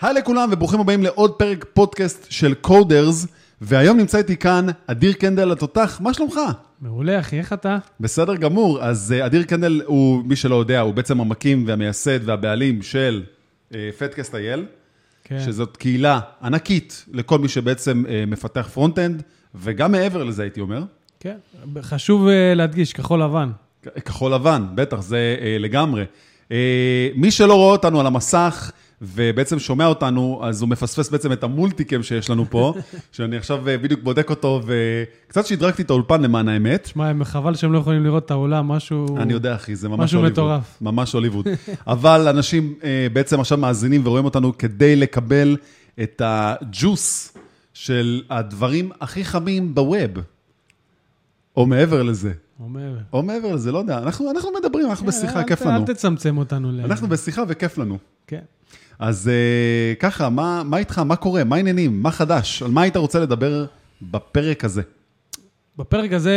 היי לכולם וברוכים הבאים לעוד פרק פודקאסט של Coders, והיום נמצא איתי כאן אדיר קנדל התותח, מה שלומך? מעולה, אחי, איך אתה? בסדר גמור, אז אה, אדיר קנדל הוא, מי שלא יודע, הוא בעצם המקים והמייסד והבעלים של פטקאסט אייל, כן. שזאת קהילה ענקית לכל מי שבעצם אה, מפתח front-end, וגם מעבר לזה הייתי אומר. כן. חשוב אה, להדגיש, כחול לבן. כחול לבן, בטח, זה אה, לגמרי. אה, מי שלא רואה אותנו על המסך ובעצם שומע אותנו, אז הוא מפספס בעצם את המולטיקם שיש לנו פה, שאני עכשיו אה, בדיוק בודק אותו, וקצת שדרגתי את האולפן למען האמת. שמע, חבל שהם לא יכולים לראות את האולם, משהו... אני יודע, אחי, זה ממש משהו הוליווד. מטורף. ממש הוליווד. אבל אנשים אה, בעצם עכשיו מאזינים ורואים אותנו כדי לקבל את הג'וס של הדברים הכי חמים בווב. או מעבר לזה. אומר. או מעבר לזה, לא יודע. אנחנו, אנחנו מדברים, אנחנו בשיחה, אל כיף ת- לנו. אל תצמצם אותנו. אנחנו בשיחה וכיף לנו. כן. אז אה, ככה, מה, מה איתך? מה קורה? מה העניינים? מה חדש? על מה היית רוצה לדבר בפרק הזה? בפרק הזה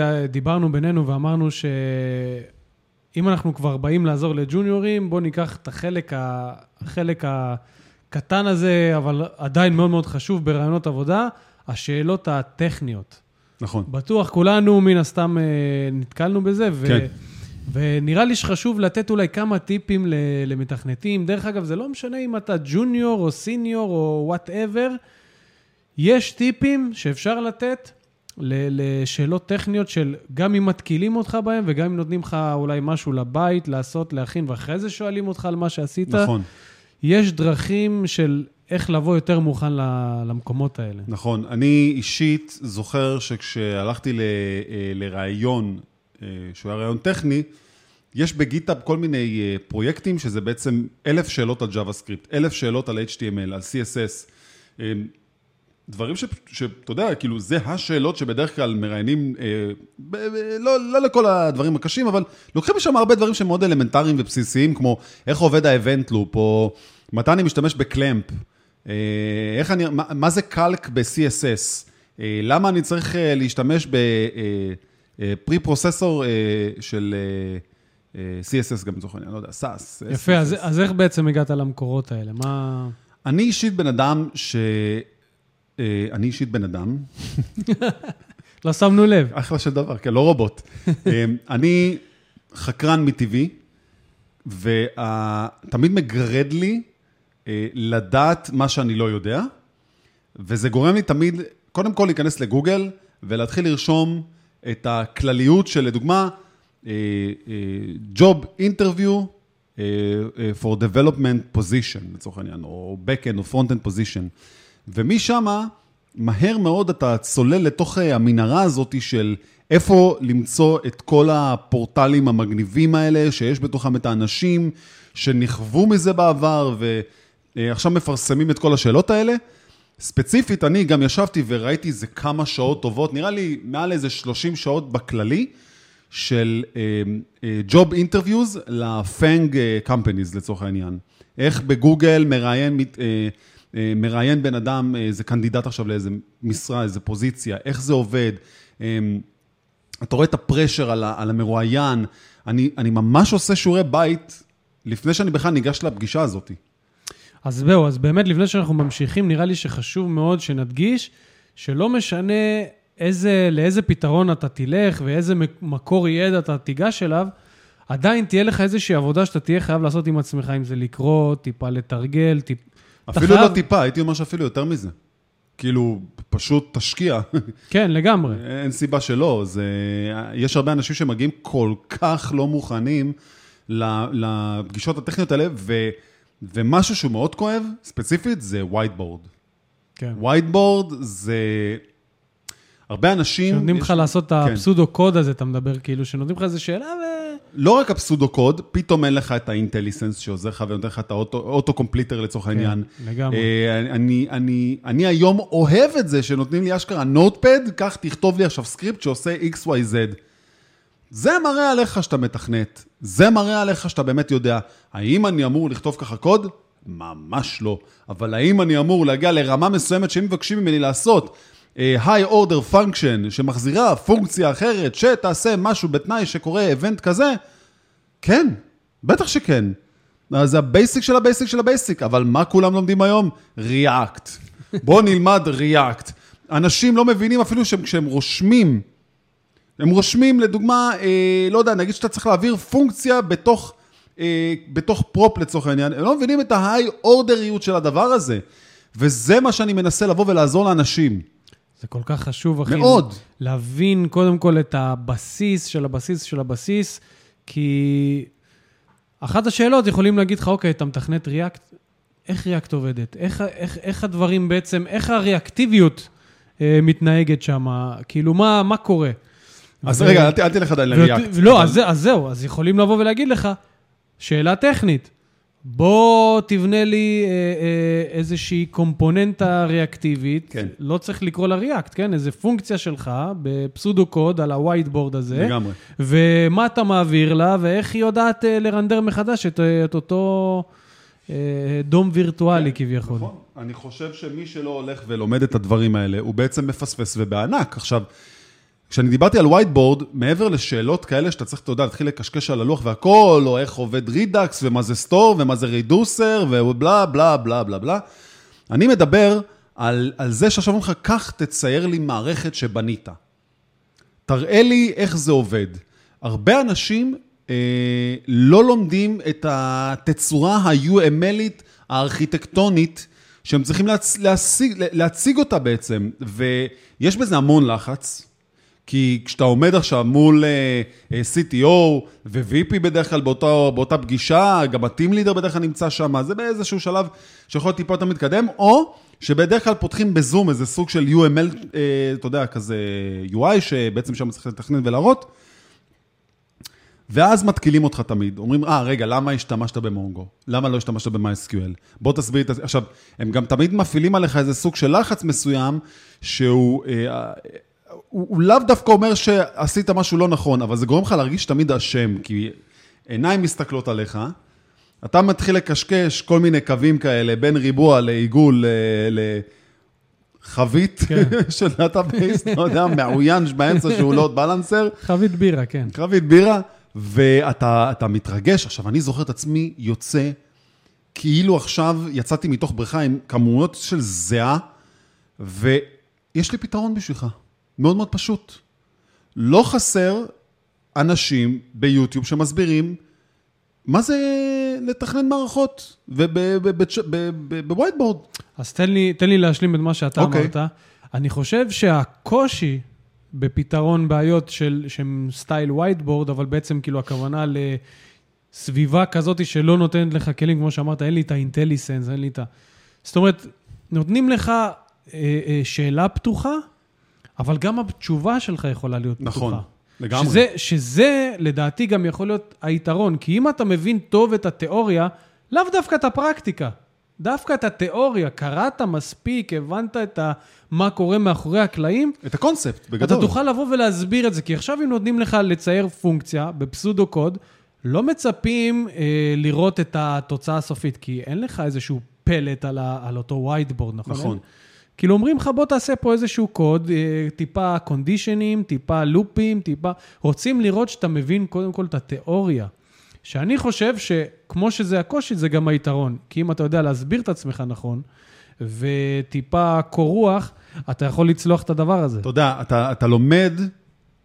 אה, דיברנו בינינו ואמרנו שאם אנחנו כבר באים לעזור לג'וניורים, בואו ניקח את החלק, ה... החלק הקטן הזה, אבל עדיין מאוד מאוד חשוב ברעיונות עבודה, השאלות הטכניות. נכון. בטוח כולנו מן הסתם אה, נתקלנו בזה, ו... כן. ונראה לי שחשוב לתת אולי כמה טיפים למתכנתים. דרך אגב, זה לא משנה אם אתה junior או senior או whatever, יש טיפים שאפשר לתת לשאלות טכניות של גם אם מתקילים אותך בהם וגם אם נותנים לך אולי משהו לבית לעשות, להכין, ואחרי זה שואלים אותך על מה שעשית. נכון, יש דרכים של איך לבוא יותר מוכן למקומות האלה. נכון. אני אישית זוכר שכשהלכתי ל, אה, לראיון, שהוא היה ראיון טכני, יש בגיטאב כל מיני אה, פרויקטים שזה בעצם אלף שאלות על JavaScript, אלף שאלות על HTML, על CSS. אה, דברים שאתה יודע, כאילו, זה השאלות שבדרך כלל מראיינים, אה, ב- ב- לא, לא לכל הדברים הקשים, אבל לוקחים משם הרבה דברים שהם מאוד אלמנטריים ובסיסיים, כמו איך עובד האבנט לופ, או מתי אני משתמש בקלמפ, אה, איך אני, מה, מה זה קלק ב-CSS, אה, למה אני צריך אה, להשתמש פרוססור אה, של אה, אה, CSS גם לצורך העניין, לא יודע, SAS. יפה, אז, אז איך בעצם הגעת למקורות האלה? מה... אני אישית בן אדם ש... אה, אני אישית בן אדם, לא שמנו לב. אחלה של דבר, כן, לא רובוט. אה, אני חקרן מטבעי, ותמיד מגרד לי אה, לדעת מה שאני לא יודע, וזה גורם לי תמיד, קודם כל להיכנס לגוגל ולהתחיל לרשום את הכלליות של, לדוגמה, אה, אה, Job Interview אה, for Development Position, לצורך העניין, או Backend או Frontend Position. ומשם, מהר מאוד אתה צולל לתוך המנהרה הזאת של איפה למצוא את כל הפורטלים המגניבים האלה, שיש בתוכם את האנשים שנכוו מזה בעבר, ועכשיו מפרסמים את כל השאלות האלה. ספציפית, אני גם ישבתי וראיתי איזה כמה שעות טובות, נראה לי מעל איזה 30 שעות בכללי, של Interviews ל-FANG uh, Companies לצורך העניין. איך בגוגל מראיין, uh, uh, מראיין בן אדם, uh, איזה קנדידט עכשיו לאיזה משרה, איזה פוזיציה, איך זה עובד. אתה רואה את הפרשר על, על המרואיין. אני, אני ממש עושה שיעורי בית לפני שאני בכלל ניגש לפגישה הזאת. אז זהו, אז באמת, לפני שאנחנו ממשיכים, נראה לי שחשוב מאוד שנדגיש שלא משנה איזה, לאיזה פתרון אתה תלך ואיזה מק- מקור ידע אתה תיגש אליו, עדיין תהיה לך איזושהי עבודה שאתה תהיה חייב לעשות עם עצמך, אם זה לקרוא, טיפה לתרגל, טיפ... אפילו חייב- לא טיפה, הייתי אומר שאפילו יותר מזה. כאילו, פשוט תשקיע. כן, לגמרי. אין סיבה שלא. זה... יש הרבה אנשים שמגיעים כל כך לא מוכנים לפגישות הטכניות האלה, ו... ומשהו שהוא מאוד כואב, ספציפית, זה whiteboard. כן. whiteboard זה... הרבה אנשים... שנותנים יש- לך לעשות את כן. ה pseudo code הזה, אתה מדבר כאילו, שנותנים לך איזו שאלה ו... לא רק ה pseudo code, פתאום אין לך את ה IntelliSense שעוזר לך ונותן לך את ה auto completer לצורך העניין. לגמרי. אה, אני, אני, אני היום אוהב את זה שנותנים לי אשכרה Notepad, קח תכתוב לי עכשיו script שעושה XYZ. זה מראה עליך שאתה מתכנת, זה מראה עליך שאתה באמת יודע. האם אני אמור לכתוב ככה קוד? ממש לא. אבל האם אני אמור להגיע לרמה מסוימת שהם מבקשים ממני לעשות אה, high order function שמחזירה פונקציה אחרת שתעשה משהו בתנאי שקורה event כזה? כן, בטח שכן. אז זה ה basic של ה basic של ה basic, אבל מה כולם לומדים היום? React. בואו נלמד React. אנשים לא מבינים אפילו שכשהם רושמים, הם רושמים, לדוגמה, אה, לא יודע, נגיד שאתה צריך להעביר פונקציה בתוך, אה, בתוך prop לצורך העניין, הם לא מבינים את ה high order יות של הדבר הזה. וזה מה שאני מנסה לבוא ולעזור לאנשים. זה כל כך חשוב, אחי. מאוד. להבין קודם כל את הבסיס של הבסיס של הבסיס, כי אחת השאלות יכולים להגיד לך, אוקיי, אתה מתכנת ריאקט, איך ריאקט עובדת? איך, איך, איך הדברים בעצם, איך הריאקטיביות אה, מתנהגת שם? כאילו, מה, מה קורה? אז רגע, אל תלך עדיין לריאקט. לא, אז, זה- אז זהו, אז יכולים לבוא ולהגיד לך, שאלה טכנית, בוא תבנה לי אה, אה, איזושהי קומפוננטה ריאקטיבית, כן. לא צריך לקרוא לה ריאקט, כן? איזה פונקציה שלך בפסודו קוד על ה-whiteboard הזה, לגמרי. ומה אתה מעביר לה, ואיך היא יודעת אה, לרנדר מחדש את, את אותו דום וירטואלי כביכול. נכון. אני חושב שמי שלא הולך ולומד את הדברים האלה, הוא בעצם מפספס ובענק. עכשיו, כשאני דיברתי על whiteboard, מעבר לשאלות כאלה שאתה צריך, אתה יודע, להתחיל לקשקש על הלוח והכל, או איך עובד רידקס, ומה זה סטור, ומה זה רידוסר, ובלה, בלה, בלה, בלה, בלה. אני מדבר על, על זה שעכשיו אומרים לך, קח, תצייר לי מערכת שבנית. תראה לי איך זה עובד. הרבה אנשים אה, לא לומדים את התצורה ה-UMLית, הארכיטקטונית, שהם צריכים להצ... להשיג, להציג אותה בעצם, ויש בזה המון לחץ. כי כשאתה עומד עכשיו מול אה, אה, CTO ו-VP בדרך כלל באותה, באותה פגישה, גם ה-Team Leader בדרך כלל נמצא שם, זה באיזשהו שלב שיכול להיות טיפה יותר מתקדם, או שבדרך כלל פותחים בזום איזה סוג של UML, אה, אתה יודע, כזה UI, שבעצם שם צריך לתכנן ולהראות, ואז מתקילים אותך תמיד, אומרים, אה, רגע, למה השתמשת במונגו? למה לא השתמשת ב-MySQL? בוא תסביר את זה. עכשיו, הם גם תמיד מפעילים עליך איזה סוג של לחץ מסוים, שהוא... אה, הוא, הוא לאו דווקא אומר שעשית משהו לא נכון, אבל זה גורם לך להרגיש תמיד אשם, כי עיניים מסתכלות עליך, אתה מתחיל לקשקש כל מיני קווים כאלה, בין ריבוע לעיגול ל- לחבית כן. של database, לא יודע, מעוין באמצע שהוא load balancer, חבית בירה, כן. חבית בירה, ואתה אתה מתרגש. עכשיו, אני זוכר את עצמי יוצא, כאילו עכשיו יצאתי מתוך בריכה עם כמויות של זיעה, ויש לי פתרון בשבילך, מאוד מאוד פשוט. לא חסר אנשים ביוטיוב שמסבירים מה זה לתכנן מערכות וב whiteboard. אז תן לי, תן לי להשלים את מה שאתה אוקיי. אמרת. אני חושב שהקושי בפתרון בעיות של, שהם style whiteboard, אבל בעצם כאילו הכוונה לסביבה כזאת שלא נותנת לך כלים, כמו שאמרת, אין לי את ה IntelliSense, אין לי את ה... זאת אומרת, נותנים לך אה, אה, שאלה פתוחה, אבל גם התשובה שלך יכולה להיות נכון, פתוחה. לגמרי. שזה, שזה לדעתי גם יכול להיות היתרון, כי אם אתה מבין טוב את התיאוריה, לאו דווקא את הפרקטיקה, דווקא את התיאוריה, קראת מספיק, הבנת את ה, מה קורה מאחורי הקלעים, את הקונספט, בגדול. אתה תוכל לבוא ולהסביר את זה, כי עכשיו אם נותנים לך לצייר פונקציה בפסודו קוד, לא מצפים אה, לראות את התוצאה הסופית, כי אין לך איזשהו פלט על, ה, על אותו whiteboard, נכון? נכון. אין- כאילו אומרים לך, בוא תעשה פה איזשהו קוד, אה, טיפה קונדישנים, טיפה לופים, טיפה... רוצים לראות שאתה מבין קודם כל את התיאוריה. שאני חושב שכמו שזה הקושי, זה גם היתרון. כי אם אתה יודע להסביר את עצמך נכון, וטיפה קור רוח, אתה יכול לצלוח את הדבר הזה. אתה יודע, אתה, אתה לומד,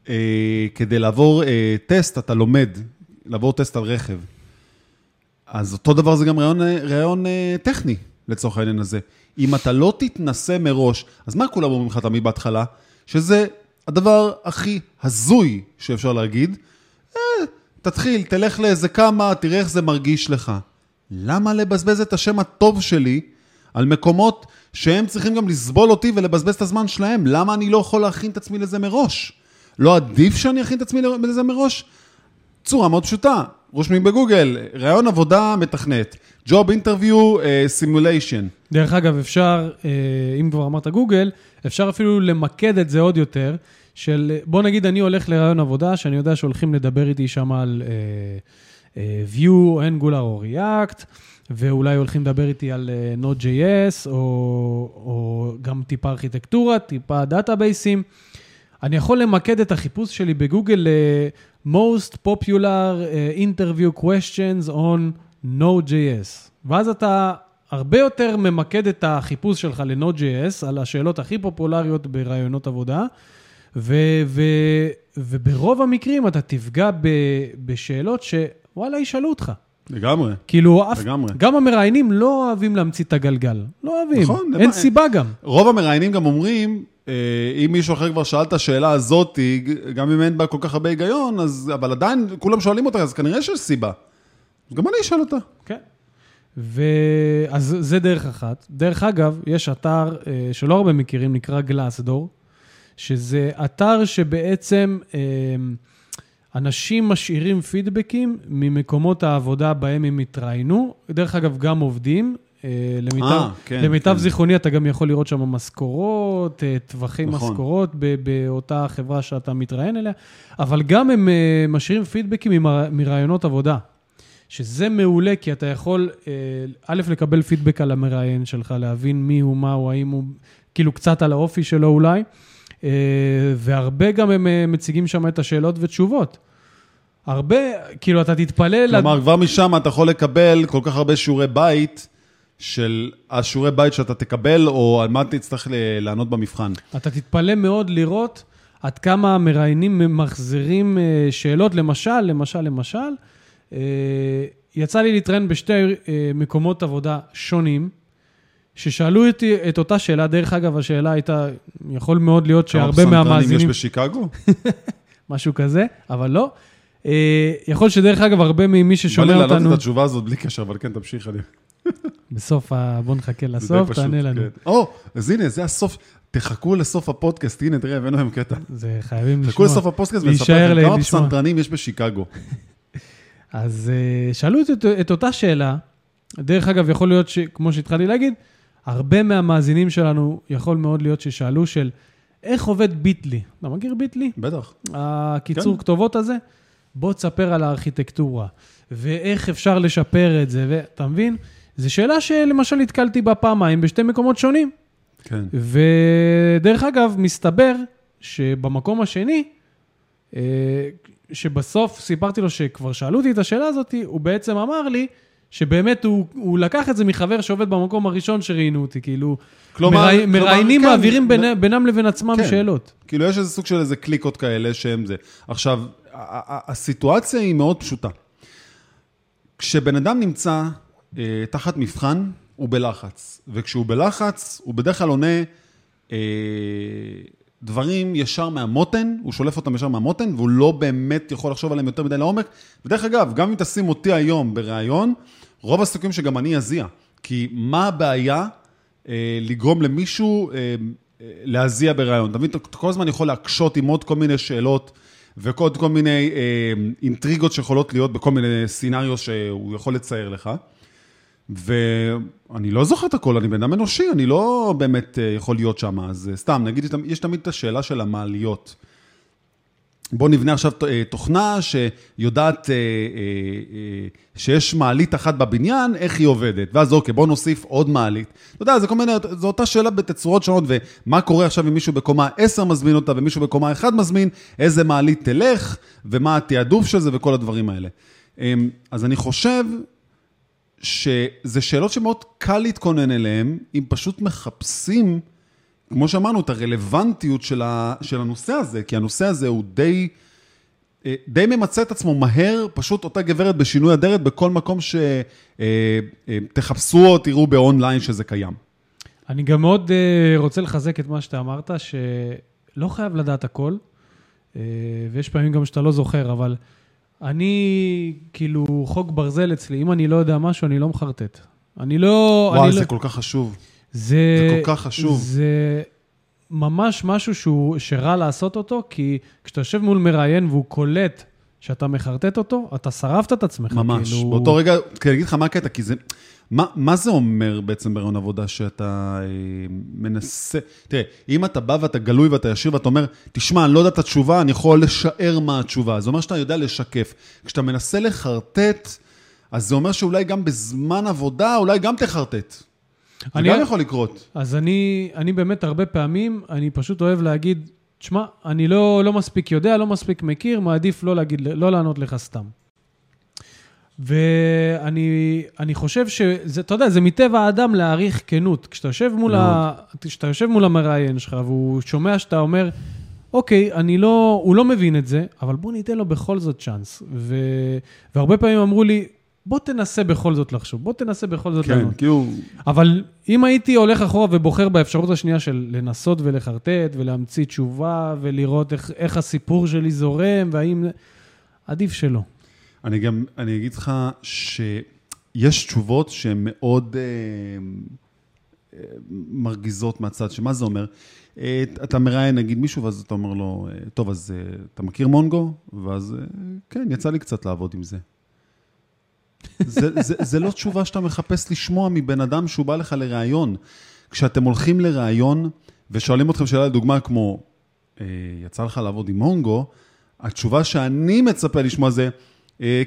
אה, כדי לעבור אה, טסט, אתה לומד, לעבור טסט על רכב. אז אותו דבר זה גם רעיון, רעיון אה, טכני, לצורך העניין הזה. אם אתה לא תתנסה מראש, אז מה כולם אומרים לך תמיד בהתחלה? שזה הדבר הכי הזוי שאפשר להגיד. אה, תתחיל, תלך לאיזה כמה, תראה איך זה מרגיש לך. למה לבזבז את השם הטוב שלי על מקומות שהם צריכים גם לסבול אותי ולבזבז את הזמן שלהם? למה אני לא יכול להכין את עצמי לזה מראש? לא עדיף שאני אכין את עצמי לזה מראש? צורה מאוד פשוטה, רושמים בגוגל, ראיון עבודה מתכנת, Job Interview אה, Simulation. דרך אגב, אפשר, אה, אם כבר אמרת גוגל, אפשר אפילו למקד את זה עוד יותר, של בוא נגיד אני הולך לרעיון עבודה, שאני יודע שהולכים לדבר איתי שם על אה, אה, View, Angular או React, ואולי הולכים לדבר איתי על אה, Node.js, או, או גם טיפה ארכיטקטורה, טיפה דאטאבייסים. אני יכול למקד את החיפוש שלי בגוגל ל-most popular uh, interview questions on Node.js. ואז אתה הרבה יותר ממקד את החיפוש שלך ל-Node.js על השאלות הכי פופולריות ברעיונות עבודה, ו- ו- וברוב המקרים אתה תפגע ב- בשאלות שוואלה, ישאלו אותך. לגמרי. כאילו, אף, לגמרי. גם המראיינים לא אוהבים להמציא את הגלגל. לא אוהבים. נכון, אין למה- סיבה גם. רוב המראיינים גם אומרים, אה, אם מישהו אחר כבר שאל את השאלה הזאת, גם אם אין בה כל כך הרבה היגיון, אז, אבל עדיין כולם שואלים אותה, אז כנראה שיש סיבה. אז גם אני אשאל אותה. כן. ואז זה דרך אחת. דרך אגב, יש אתר אה, שלא הרבה מכירים, נקרא גלאסדור, שזה אתר שבעצם אה, אנשים משאירים פידבקים ממקומות העבודה בהם הם התראיינו. דרך אגב, גם עובדים. אה, למיטב, אה, כן, למיטב כן. זיכרוני, אתה גם יכול לראות שם משכורות, אה, טווחי נכון. משכורות באותה חברה שאתה מתראיין אליה, אבל גם הם משאירים פידבקים מרעיונות עבודה. שזה מעולה, כי אתה יכול, א', לקבל פידבק על המראיין שלך, להבין מי הוא, מה הוא, האם הוא, כאילו קצת על האופי שלו אולי, והרבה גם הם מציגים שם את השאלות ותשובות. הרבה, כאילו, אתה תתפלא... כלומר, כבר משם אתה יכול לקבל כל כך הרבה שיעורי בית של השיעורי בית שאתה תקבל, או על מה תצטרך לענות במבחן. אתה תתפלא מאוד לראות עד כמה המראיינים ממחזרים אה, שאלות, למשל, למשל, למשל, אה, יצא לי להתראיין בשתי אה, מקומות עבודה שונים, ששאלו אותי את אותה שאלה, דרך אגב, השאלה הייתה, יכול מאוד להיות כמה שהרבה פסנתרנים מהמאזינים, יש בשיקגו? משהו כזה, אבל לא. יכול שדרך אגב, הרבה ממי בא לי ששומע לענות אותנו, את התשובה הזאת בלי קשר, אבל כן, תמשיך. אני... בסוף, ה... בוא נחכה לסוף, תענה לנו. כן. או, אז הנה, זה הסוף. תחכו לסוף הפודקאסט, הנה, תראה, הבאנו להם קטע. זה חייבים לשמוע. חכו לסוף הפודקאסט ונספר לכם כמה. פסנתרנים יש בשיקגו. אז אה, שאלו את, את אותה שאלה, דרך אגב, יכול להיות, ש, כמו שהתחלתי להגיד, הרבה מהמאזינים שלנו, יכול מאוד להיות ששאלו של, איך עובד ביטלי? אתה מכיר ביטלי? בטח. הקיצור כן. כתובות הזה? בוא תספר על הארכיטקטורה, ואיך אפשר לשפר את זה, ואתה מבין? זו שאלה שלמשל נתקלתי בה פעמיים בשתי מקומות שונים. כן. ודרך אגב, מסתבר שבמקום השני, אה, שבסוף סיפרתי לו שכבר שאלו אותי את השאלה הזאת, הוא בעצם אמר לי שבאמת הוא, הוא לקח את זה מחבר שעובד במקום הראשון שראיינו אותי, כאילו, כלומר- מראי- מראיינים כן, מעבירים בין, בינם לבין עצמם כן. שאלות. כאילו, יש איזה סוג של איזה קליקות כאלה שהם זה. עכשיו, הסיטואציה היא מאוד פשוטה. כשבן אדם נמצא אה, תחת מבחן, הוא בלחץ. וכשהוא בלחץ, הוא בדרך כלל עונה אה, דברים ישר מהמותן, הוא שולף אותם ישר מהמותן, והוא לא באמת יכול לחשוב עליהם יותר מדי לעומק. ודרך אגב, גם אם תשים אותי היום בריאיון, רוב הסיכויים שגם אני אזיע. כי מה הבעיה אה, לגרום למישהו אה, אה, להזיע בריאיון? אתה מבין, אתה כל הזמן יכול להקשות עם עוד כל מיני שאלות. ועוד כל מיני אה, אינטריגות שיכולות להיות בכל מיני סצנריו שהוא יכול לצייר לך. ואני לא זוכר את הכל, אני בן אדם אנושי, אני לא באמת אה, יכול להיות שם. אז אה, סתם, נגיד, יש תמיד את השאלה של המעליות. בואו נבנה עכשיו אה, תוכנה שיודעת שיש מעלית אחת בבניין, איך היא עובדת. ואז אוקיי, בואו נוסיף עוד מעלית. אתה יודע, זה כל מיני, זו אותה שאלה בתצורות שונות, ומה קורה עכשיו אם מישהו בקומה 10 מזמין אותה ומישהו בקומה 1 מזמין, איזה מעלית תלך, ומה התעדוף של זה וכל הדברים האלה. אה, אז אני חושב שזה שאלות שמאוד קל להתכונן אליהן, אם פשוט מחפשים, כמו שאמרנו, את הרלוונטיות של, ה, של הנושא הזה, כי הנושא הזה הוא די, אה, די ממצה את עצמו מהר, פשוט אותה גברת בשינוי אדרת בכל מקום שתחפשו או תראו באונליין שזה קיים. אני גם מאוד רוצה לחזק את מה שאתה אמרת, שלא חייב לדעת הכל, ויש פעמים גם שאתה לא זוכר, אבל אני, כאילו, חוק ברזל אצלי, אם אני לא יודע משהו, אני לא מחרטט. אני לא... וואי, אני זה לא... כל כך חשוב. זה, זה כל כך חשוב. זה ממש משהו שהוא, שרע לעשות אותו, כי כשאתה יושב מול מראיין והוא קולט שאתה מחרטט אותו, אתה שרפת את עצמך. ממש. כאילו... באותו רגע, כי אני אגיד לך מה הקטע, כי זה... מה, מה זה אומר בעצם ברעיון עבודה שאתה אה, מנסה... תראה, אם אתה בא ואתה גלוי ואתה ישיר ואתה אומר, תשמע, אני לא יודע את התשובה, אני יכול לשער מה התשובה. זה אומר שאתה יודע לשקף. כשאתה מנסה לחרטט, אז זה אומר שאולי גם בזמן עבודה, אולי גם תחרטט. זה אני- גם יכול לקרות. אז אני, אני באמת הרבה פעמים, אני פשוט אוהב להגיד, תשמע, אני לא, לא מספיק יודע, לא מספיק מכיר, מעדיף לא, להגיד, לא לענות לך סתם. ואני אני חושב שזה, אתה יודע, זה מטבע האדם להעריך כנות. כשאתה יושב מול, ה, כשאתה יושב מול המראיין שלך והוא שומע שאתה אומר, אוקיי, אני לא, הוא לא מבין את זה, אבל בוא ניתן לו בכל זאת צ'אנס. ו, והרבה פעמים אמרו לי, בוא תנסה בכל זאת לחשוב, בוא תנסה בכל זאת כן, לענות. כאילו, אבל אם הייתי הולך אחורה ובוחר באפשרות השנייה של לנסות ולחרטט ולהמציא תשובה ולראות איך, איך הסיפור שלי זורם והאם... עדיף שלא. אני גם, אני אגיד לך שיש תשובות שהן מאוד אה, אה, מרגיזות מהצד, שמה זה אומר? אה, אתה מראיין נגיד מישהו, ואז אתה אומר לו, אה, טוב, אז אתה מכיר Mongo? ואז, כן, יצא לי קצת לעבוד עם זה. זה, זה, זה לא תשובה שאתה מחפש לשמוע מבן אדם שהוא בא לך לראיון. כשאתם הולכים לראיון ושואלים אתכם שאלה לדוגמה כמו, יצא לך לעבוד עם Mongo, התשובה שאני מצפה לשמוע זה,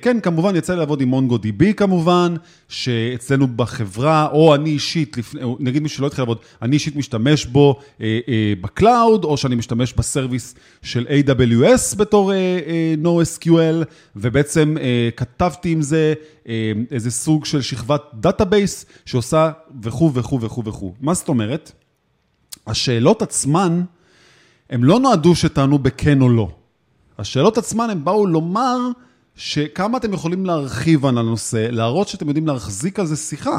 כן, כמובן, יצא לי לעבוד עם MongoDB כמובן, שאצלנו בחברה, או אני אישית, נגיד מי שלא התחיל לעבוד, אני אישית משתמש בו אה, אה, ב cloud, או שאני משתמש ב service של AWS בתור אה, אה, NoSQL, ובעצם אה, כתבתי עם זה אה, איזה סוג של שכבת database שעושה וכו' וכו' וכו' וכו'. מה זאת אומרת? השאלות עצמן, הן לא נועדו שתענו בכן או לא. השאלות עצמן, הם באו לומר שכמה אתם יכולים להרחיב על הנושא, להראות שאתם יודעים להחזיק על זה שיחה.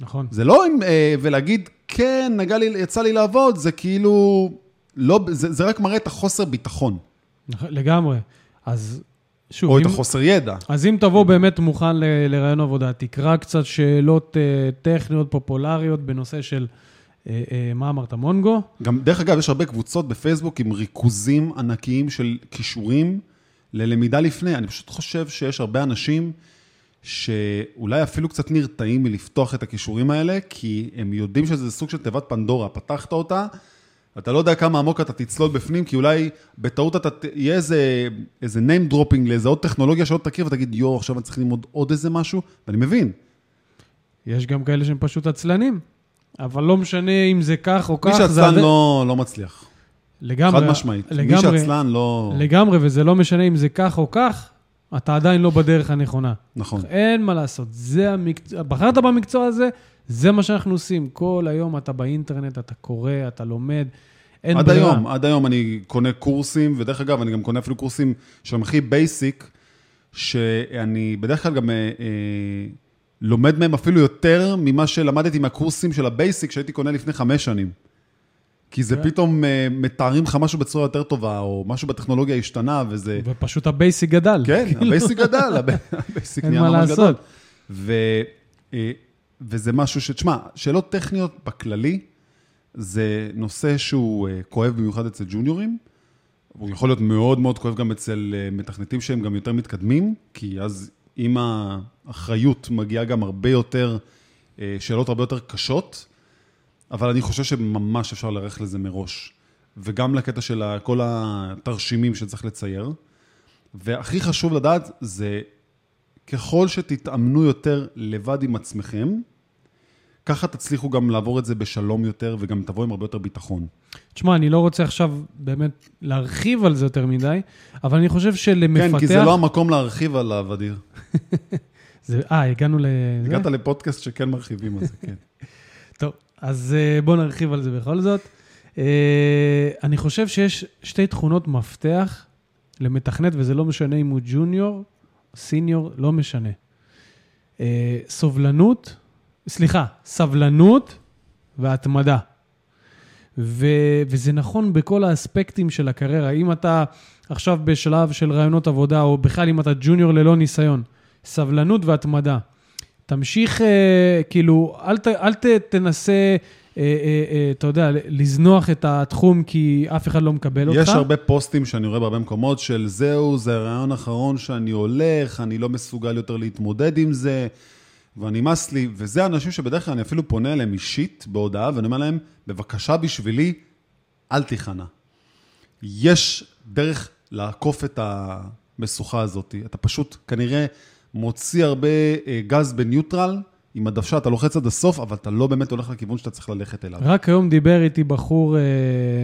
נכון. זה לא אם, אה, ולהגיד, כן, נגע לי, יצא לי לעבוד, זה כאילו, לא, זה, זה רק מראה את החוסר ביטחון, נכון, לגמרי. אז שוב, או אם, את החוסר ידע. אז אם תבוא באמת מוכן ל- לרעיון עבודה, תקרא קצת שאלות אה, טכניות פופולריות בנושא של, אה, אה, מה אמרת, מונגו? גם, דרך אגב, יש הרבה קבוצות בפייסבוק עם ריכוזים ענקיים של כישורים ללמידה לפני. אני פשוט חושב שיש הרבה אנשים שאולי אפילו קצת נרתעים מלפתוח את הכישורים האלה, כי הם יודעים שזה סוג של תיבת פנדורה. פתחת אותה, אתה לא יודע כמה עמוק אתה תצלול בפנים, כי אולי בטעות אתה, ת- יהיה איזה, איזה name dropping לאיזה עוד טכנולוגיה שעוד תכיר, ותגיד, יואו, עכשיו אני צריך ללמוד עוד איזה משהו, ואני מבין. יש גם כאלה שהם פשוט עצלנים, אבל לא משנה אם זה כך או כך. מי זה שעצלן עדיין- לא, לא מצליח. לגמרי, חד משמעית. מי לגמרי, שעצלן לא... לגמרי, וזה לא משנה אם זה כך או כך, אתה עדיין לא בדרך הנכונה. נכון. אין מה לעשות, זה המקצוע, בחרת במקצוע הזה, זה מה שאנחנו עושים. כל היום אתה באינטרנט, אתה קורא, אתה לומד, אין לך ברירה. היום, עד היום אני קונה קורסים, ודרך אגב, אני גם קונה אפילו קורסים שהם הכי basic, שאני בדרך כלל גם אה, אה, לומד מהם אפילו יותר ממה שלמדתי מהקורסים של ה basic שהייתי קונה לפני חמש שנים. כי זה כן. פתאום אה, מתארים לך משהו בצורה יותר טובה, או משהו בטכנולוגיה השתנה, וזה... ופשוט ה basic גדל. כן, כאילו, ה basic גדל, הב- ה basic נהיה ממש. גדול. ו, אה, וזה משהו ש... תשמע, שאלות טכניות בכללי, זה נושא שהוא אה, כואב במיוחד אצל ג'וניורים. הוא יכול להיות מאוד מאוד כואב גם אצל מתכנתים שהם גם יותר מתקדמים, כי אז עם האחריות מגיעה גם הרבה יותר, שאלות הרבה יותר קשות, אבל אני חושב שממש אפשר להיערך לזה מראש. וגם לקטע של כל התרשימים שצריך לצייר. והכי חשוב לדעת זה, ככל שתתאמנו יותר לבד עם עצמכם, ככה תצליחו גם לעבור את זה בשלום יותר, וגם תבואו עם הרבה יותר ביטחון. תשמע, אני לא רוצה עכשיו באמת להרחיב על זה יותר מדי, אבל אני חושב שלמפתח... כן, כי זה לא המקום להרחיב עליו, אדיר. אה, הגענו ל... הגעת לפודקאסט שכן מרחיבים על זה, כן. טוב, אז אה, בואו נרחיב על זה בכל זאת. אה, אני חושב שיש שתי תכונות מפתח למתכנת, וזה לא משנה אם הוא ג'וניור, סיניור, לא משנה. אה, סובלנות, סליחה, סבלנות והתמדה. ו, וזה נכון בכל האספקטים של הקריירה. אם אתה עכשיו בשלב של רעיונות עבודה, או בכלל אם אתה ג'וניור ללא ניסיון, סבלנות והתמדה. תמשיך, אה, כאילו, אל, ת, אל ת, תנסה, אה, אה, אה, אתה יודע, לזנוח את התחום כי אף אחד לא מקבל אותך. יש הרבה פוסטים שאני רואה בהרבה מקומות של זהו, זה הרעיון האחרון שאני הולך, אני לא מסוגל יותר להתמודד עם זה, ונמאס לי, וזה אנשים שבדרך כלל אני אפילו פונה אליהם אישית בהודעה, ואני אומר להם, בבקשה בשבילי, אל תיכנע. יש דרך לעקוף את המשוכה הזאת. אתה פשוט כנראה מוציא הרבה אה, גז בניוטרל, עם הדוושה אתה לוחץ עד הסוף, אבל אתה לא באמת הולך לכיוון שאתה צריך ללכת אליו. רק היום דיבר איתי בחור אה,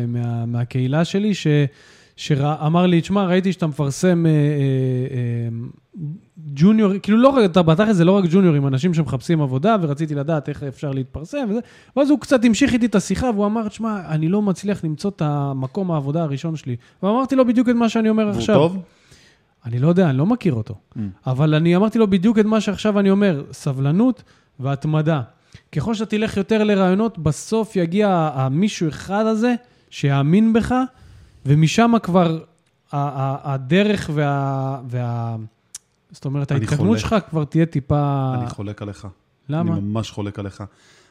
מה, מהקהילה שלי, ש, שאמר לי, תשמע, ראיתי שאתה מפרסם אה, אה, אה, ג'וניור, כאילו לא אתה בתכל'ס זה לא רק ג'וניורים, אנשים שמחפשים עבודה, ורציתי לדעת איך אפשר להתפרסם וזה, ואז הוא קצת המשיך איתי את השיחה, והוא אמר, תשמע, אני לא מצליח למצוא את המקום העבודה הראשון שלי. ואמרתי לו בדיוק את מה שאני אומר והוא עכשיו. טוב? אני לא יודע, אני לא מכיר אותו. Mm. אבל אני אמרתי לו בדיוק את מה שעכשיו אני אומר, סבלנות והתמדה. ככל שאתה תלך יותר לרעיונות, בסוף יגיע המישהו אחד הזה שיאמין בך, ומשם כבר הדרך וה... וה... זאת אומרת, ההתקדמות. שלך כבר תהיה טיפה... אני חולק עליך. למה? אני ממש חולק עליך.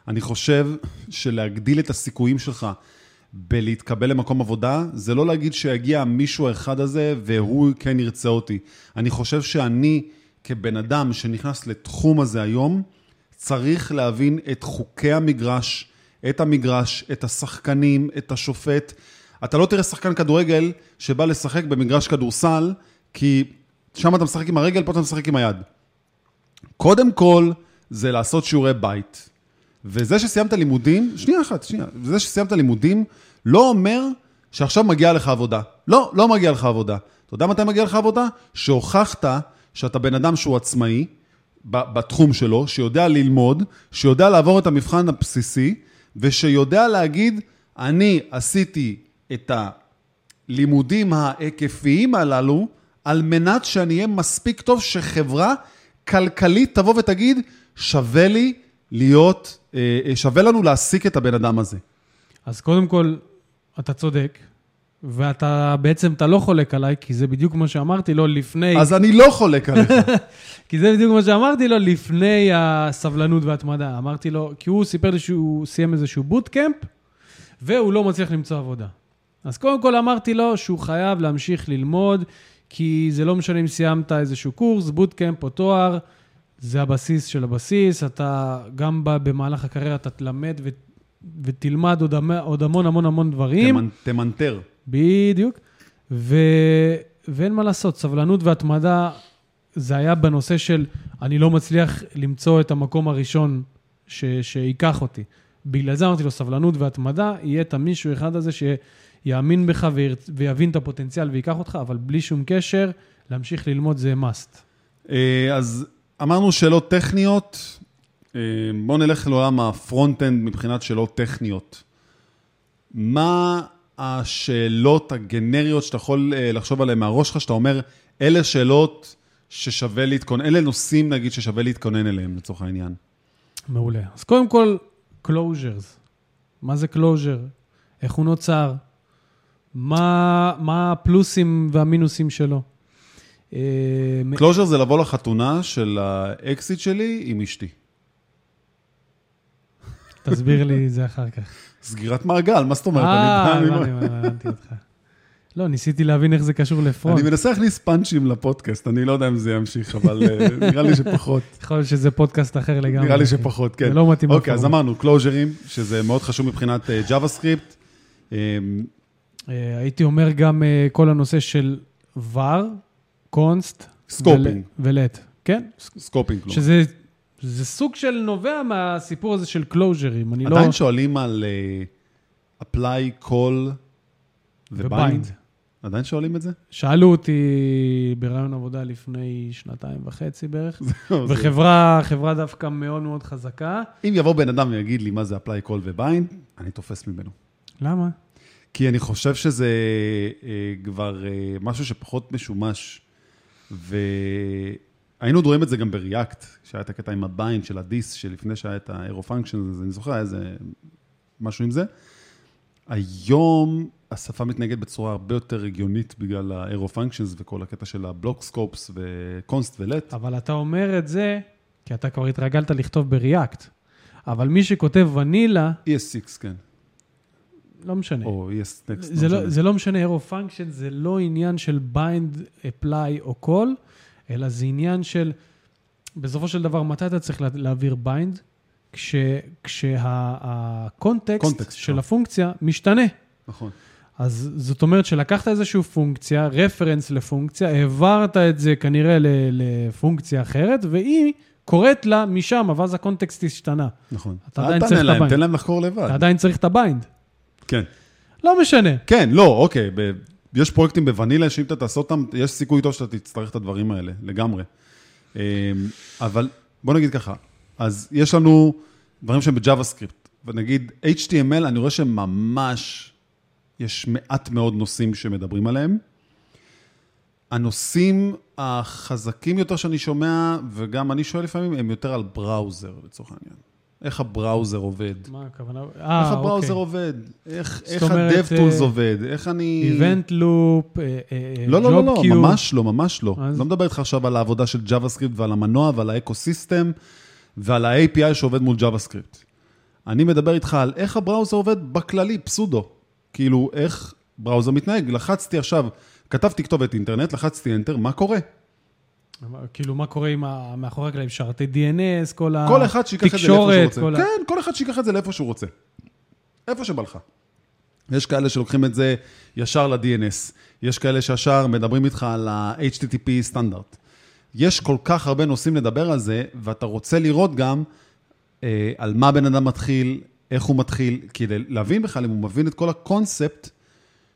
אני חושב שלהגדיל את הסיכויים שלך בלהתקבל למקום עבודה, זה לא להגיד שיגיע מישהו האחד הזה והוא כן ירצה אותי. אני חושב שאני, כבן אדם שנכנס לתחום הזה היום, צריך להבין את חוקי המגרש, את המגרש, את השחקנים, את השופט. אתה לא תראה שחקן כדורגל שבא לשחק במגרש כדורסל, כי שם אתה משחק עם הרגל, פה אתה משחק עם היד. קודם כל, זה לעשות שיעורי בית. וזה שסיימת לימודים, שנייה אחת, שנייה, זה שסיימת לימודים, לא אומר שעכשיו מגיעה לך עבודה. לא, לא מגיע לך עבודה. אתה יודע מתי מגיע לך עבודה? שהוכחת שאתה בן אדם שהוא עצמאי, בתחום שלו, שיודע ללמוד, שיודע לעבור את המבחן הבסיסי, ושיודע להגיד, אני עשיתי את הלימודים ההיקפיים הללו, על מנת שאני אהיה מספיק טוב שחברה כלכלית תבוא ותגיד, שווה לי להיות, שווה לנו להעסיק את הבן אדם הזה. אז קודם כל, אתה צודק, ואתה בעצם, אתה לא חולק עליי, כי זה בדיוק מה שאמרתי לו לפני... אז אני לא חולק עליך. כי זה בדיוק מה שאמרתי לו לפני הסבלנות וההתמדה. אמרתי לו, כי הוא סיפר לי שהוא סיים איזשהו bootcamp, והוא לא מצליח למצוא עבודה. אז קודם כל אמרתי לו שהוא חייב להמשיך ללמוד, כי זה לא משנה אם סיימת איזשהו קורס, bootcamp או תואר, זה הבסיס של הבסיס. אתה גם במהלך הקריירה אתה תלמד ו- ותלמד עוד, עוד המון המון המון דברים. תמנ- תמנטר. בדיוק. ו... ואין מה לעשות, סבלנות והתמדה, זה היה בנושא של אני לא מצליח למצוא את המקום הראשון ש... שייקח אותי. בגלל זה אמרתי לו, סבלנות והתמדה, יהיה את המישהו אחד הזה שיאמין בך ויר... ויבין את הפוטנציאל וייקח אותך, אבל בלי שום קשר, להמשיך ללמוד זה must. אה, אז אמרנו שאלות טכניות, אה, בואו נלך לעולם ה front-end מבחינת שאלות טכניות. מה השאלות הגנריות שאתה יכול אה, לחשוב עליהן מהראש שלך, שאתה אומר, אלה שאלות ששווה להתכונן, אלה נושאים נגיד ששווה להתכונן אליהם לצורך העניין. מעולה. אז קודם כל, closures. מה זה closure? איך הוא נוצר? מה, מה הפלוסים והמינוסים שלו? אה, closure זה לבוא לחתונה של האקסית שלי עם אשתי. תסביר לי את זה אחר כך. סגירת מעגל, מה זאת אומרת? אה, הבנתי, אותך. לא, ניסיתי להבין איך זה קשור ל front. אני מנסה להכניס פאנצ'ים לפודקאסט, אני לא יודע אם זה ימשיך, אבל אה, נראה לי שפחות. יכול להיות שזה פודקאסט אחר לגמרי. נראה לי שפחות, כן. זה לא מתאים אוקיי, אז. אמרנו קלוז'רים, שזה מאוד חשוב מבחינת אה, JavaScript. אה, אה, הייתי אומר גם אה, כל הנושא של var, const. scoping. ו let. כן? scoping. שזה זה סוג של נובע מהסיפור הזה של קלוז'רים. אני לא... עדיין שואלים על אה, apply, call ו bind? עדיין שואלים את זה? שאלו אותי בראיון עבודה לפני שנתיים וחצי בערך, לא, וחברה חברה דווקא מאוד מאוד חזקה. אם יבוא בן אדם ויגיד לי מה זה apply, call ו bind, אני תופס ממנו. למה? כי אני חושב שזה אה, כבר אה, משהו שפחות משומש. והיינו רואים את זה גם ב React, שהיה את הקטע עם ה bind של ה this, שלפני שהיה את ה arrow function, אז אני זוכר, היה איזה משהו עם זה. היום השפה מתנהגת בצורה הרבה יותר הגיונית בגלל ה arrow functions וכל הקטע של ה block scopes ו const ו let. אבל אתה אומר את זה, כי אתה כבר התרגלת לכתוב ב React. אבל מי שכותב vanilla, ES6, כן. לא משנה. או ES Next. זה לא, זה לא משנה, arrow function זה לא עניין של bind, apply או call, אלא זה עניין של, בסופו של דבר, מתי אתה צריך לה- להעביר bind? כש, כשה context context, של נכון. הפונקציה משתנה. נכון. אז זאת אומרת שלקחת איזושהי פונקציה, reference לפונקציה, העברת את זה כנראה לפונקציה אחרת, והיא קוראת לה משם, ואז ה context השתנה. נכון. אתה עדיין צריך את ה bind. תן להם לחקור לבד. אתה עדיין צריך את ה bind. כן. לא משנה. כן, לא, אוקיי, ב... יש פרויקטים בוונילה שאם אתה תעשה אותם, יש סיכוי טוב שאתה תצטרך את הדברים האלה, לגמרי. אמ, אבל בוא נגיד ככה, אז יש לנו דברים שהם ב JavaScript, ונגיד HTML, אני רואה שממש יש מעט מאוד נושאים שמדברים עליהם. הנושאים החזקים יותר שאני שומע, וגם אני שואל לפעמים, הם יותר על browser, לצורך העניין. איך ה browser עובד? מה הכוונה? איך אה, ה browser אוקיי. עובד? איך זאת איך אומרת, ה-DevTools אה, עובד? איך אני... event loop, אה, לא, לא, לא, לא. ממש לא, ממש לא. אז? לא מדבר איתך עכשיו על העבודה של JavaScript ועל המנוע ועל ה ecosystem ועל ה-API שעובד מול JavaScript. אני מדבר איתך על איך ה browser עובד בכללי, pseudo. כאילו, איך בראוזר מתנהג. לחצתי עכשיו, כתבתי כתובת אינטרנט, לחצתי Enter, מה קורה? כאילו, מה קורה עם מאחורי הקלעים? שרתי DNS, כל ה... כל אחד שיקח את זה לאיפה שהוא רוצה. כל. כן, כל אחד שיקח את זה לאיפה שהוא רוצה. איפה שבא לך. יש כאלה שלוקחים את זה ישר ל-DNS, יש כאלה שישר מדברים איתך על ה-HTTP סטנדרט. יש כל כך הרבה נושאים לדבר על זה, ואתה רוצה לראות גם אה, על מה בן אדם מתחיל, איך הוא מתחיל, כדי להבין בכלל אם הוא מבין את כל הקונספט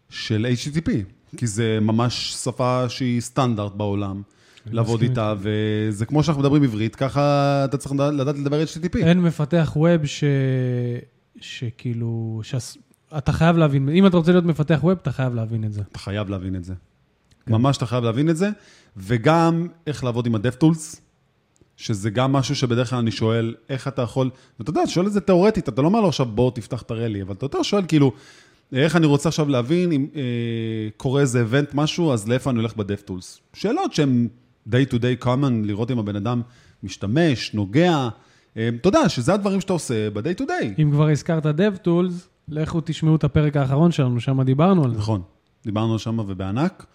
של HTTP, כי זה ממש שפה שהיא סטנדרט בעולם. לעבוד מסכים איתה, וזה כמו שאנחנו מדברים עברית, ככה אתה צריך לדעת לדבר HTTP. אין מפתח ווב ש... שכאילו... שס... אתה חייב להבין, אם אתה רוצה להיות מפתח ווב, אתה חייב להבין את זה. אתה חייב להבין את זה. ממש אתה חייב להבין את זה, וגם איך לעבוד עם ה-DevTools, שזה גם משהו שבדרך כלל אני שואל, איך אתה יכול, ואתה יודע, אתה שואל את זה תיאורטית, אתה לא אומר לו עכשיו, בוא תפתח את הרלי, אבל אתה יותר שואל כאילו, איך אני רוצה עכשיו להבין אם אה, קורה איזה איבנט משהו, אז לאיפה אני הולך ב-DevTools? שאלות שהן day to day common, לראות אם הבן אדם משתמש, נוגע, אה, אתה יודע, שזה הדברים שאתה עושה ב-day to day. אם כבר הזכרת DevTools, לכו תשמעו את הפרק האחרון שלנו, שם דיברנו על זה. נכון, דיברנו שם ובענק.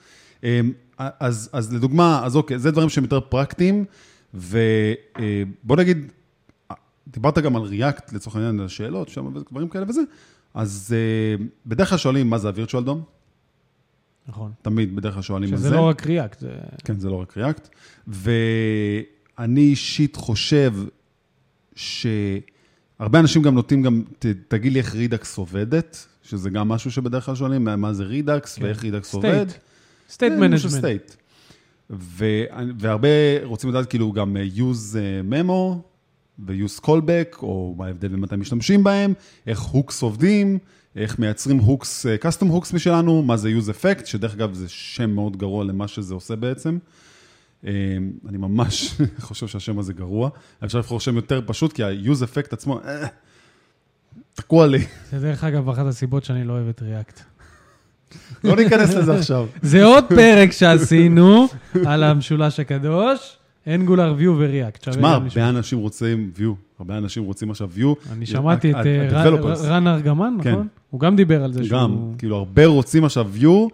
אמ, אז, אז לדוגמה, אז אוקיי, זה דברים שהם יותר פרקטיים, ובוא נגיד, דיברת גם על React, לצורך העניין, על שאלות שם ודברים כאלה וזה, אז אה, בדרך כלל שואלים מה זה ה-Virtual DOM, נכון. תמיד בדרך כלל שואלים על זה. שזה לא רק React, זה... כן, זה לא רק React. ואני אישית חושב שהרבה אנשים גם נוטים גם, ת, תגיד לי איך רידקס עובדת, שזה גם משהו שבדרך כלל שואלים, מה- מה זה רידקס כן. ואיך רידקס State. עובד. Management. state. ו- והרבה רוצים לדעת כאילו גם אה, use אה, memo ו-use callback, או מה ההבדל ומתי משתמשים בהם, איך הוקס עובדים, איך מייצרים הוקס, custom hooks משלנו, מה זה use effect, שדרך אגב זה שם מאוד גרוע למה שזה עושה בעצם. אה, אני ממש חושב שהשם הזה גרוע. אפשר לבחור שם יותר פשוט, כי ה-use effect עצמו, אה, תקוע לי. זה דרך אגב אחת הסיבות שאני לא אוהב את React. לא ניכנס לזה עכשיו. זה עוד פרק שעשינו על המשולש הקדוש, View ו-React. שווה תשמע. הרבה אנשים רוצים view, הרבה אנשים רוצים עכשיו view. אני שמעתי את ה- אה, ה- רן- ארגמן, כן. נכון? הוא גם דיבר על זה שהוא... גם, כאילו, הרבה רוצים עכשיו view,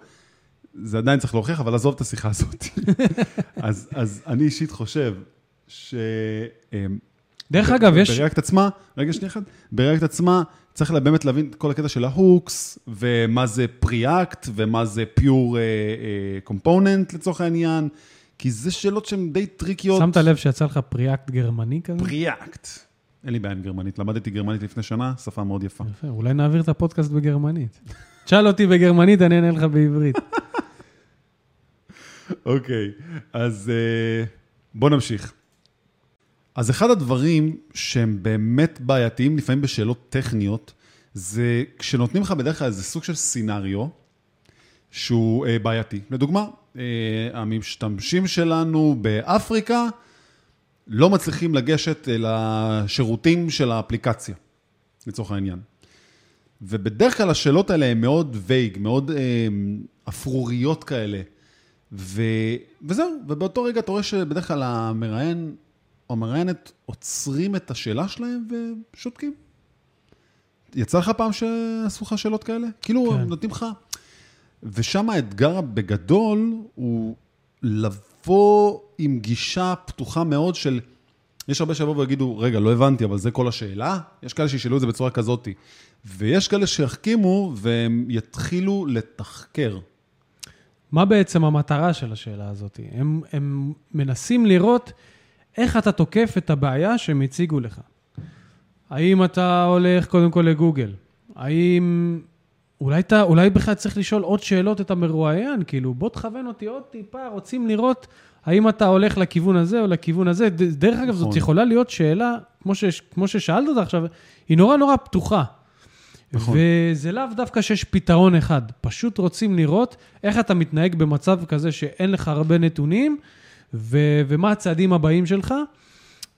זה עדיין צריך להוכיח, אבל עזוב את השיחה הזאת. אז, אני אישית חושב ש... אמ, דרך אגב, יש... בריאקט עצמה, רגע שנייה אחת, ב React עצמה צריך באמת להבין את כל הקטע של ה hooks, ומה זה Preact, ומה זה pure component לצורך העניין, כי זה שאלות שהן די טריקיות. שמת לב שיצא לך Preact גרמני כזה? Preact. אין לי בעיה עם גרמנית, למדתי גרמנית לפני שנה, שפה מאוד יפה. יפה, אולי נעביר את הפודקאסט בגרמנית. תשאל אותי בגרמנית, אני אענה לך בעברית. אוקיי, אז אה, בוא נמשיך. אז אחד הדברים שהם באמת בעייתיים, לפעמים בשאלות טכניות, זה כשנותנים לך בדרך כלל איזה סוג של סינריו שהוא אה, בעייתי. לדוגמה, המשתמשים שלנו באפריקה לא מצליחים לגשת אל השירותים של האפליקציה, לצורך העניין. ובדרך כלל השאלות האלה הן מאוד וייג, מאוד אה, אפרוריות כאלה. ו... וזהו, ובאותו רגע אתה רואה שבדרך כלל המראיין או המראיינת עוצרים את השאלה שלהם ושותקים. יצא לך פעם שעשו לך שאלות כאלה? כאילו. כן. נותנים לך... ושם האתגר בגדול הוא לבוא עם גישה פתוחה מאוד של... יש הרבה שיבואו ויגידו, רגע, לא הבנתי, אבל זה כל השאלה? יש כאלה שישאלו את זה בצורה כזאת. ויש כאלה שיחכימו והם יתחילו לתחקר. מה בעצם המטרה של השאלה הזאת? הם, הם מנסים לראות איך אתה תוקף את הבעיה שהם הציגו לך. האם אתה הולך קודם כל לגוגל? האם אולי, אתה, אולי בכלל צריך לשאול עוד שאלות את המרואיין, כאילו, בוא תכוון אותי עוד טיפה, רוצים לראות האם אתה הולך לכיוון הזה או לכיוון הזה. דרך אגב, זאת נכון. יכולה להיות שאלה, כמו, ש, כמו ששאלת אותה עכשיו, היא נורא נורא פתוחה. נכון. וזה לאו דווקא שיש פתרון אחד, פשוט רוצים לראות איך אתה מתנהג במצב כזה שאין לך הרבה נתונים, ו- ומה הצעדים הבאים שלך.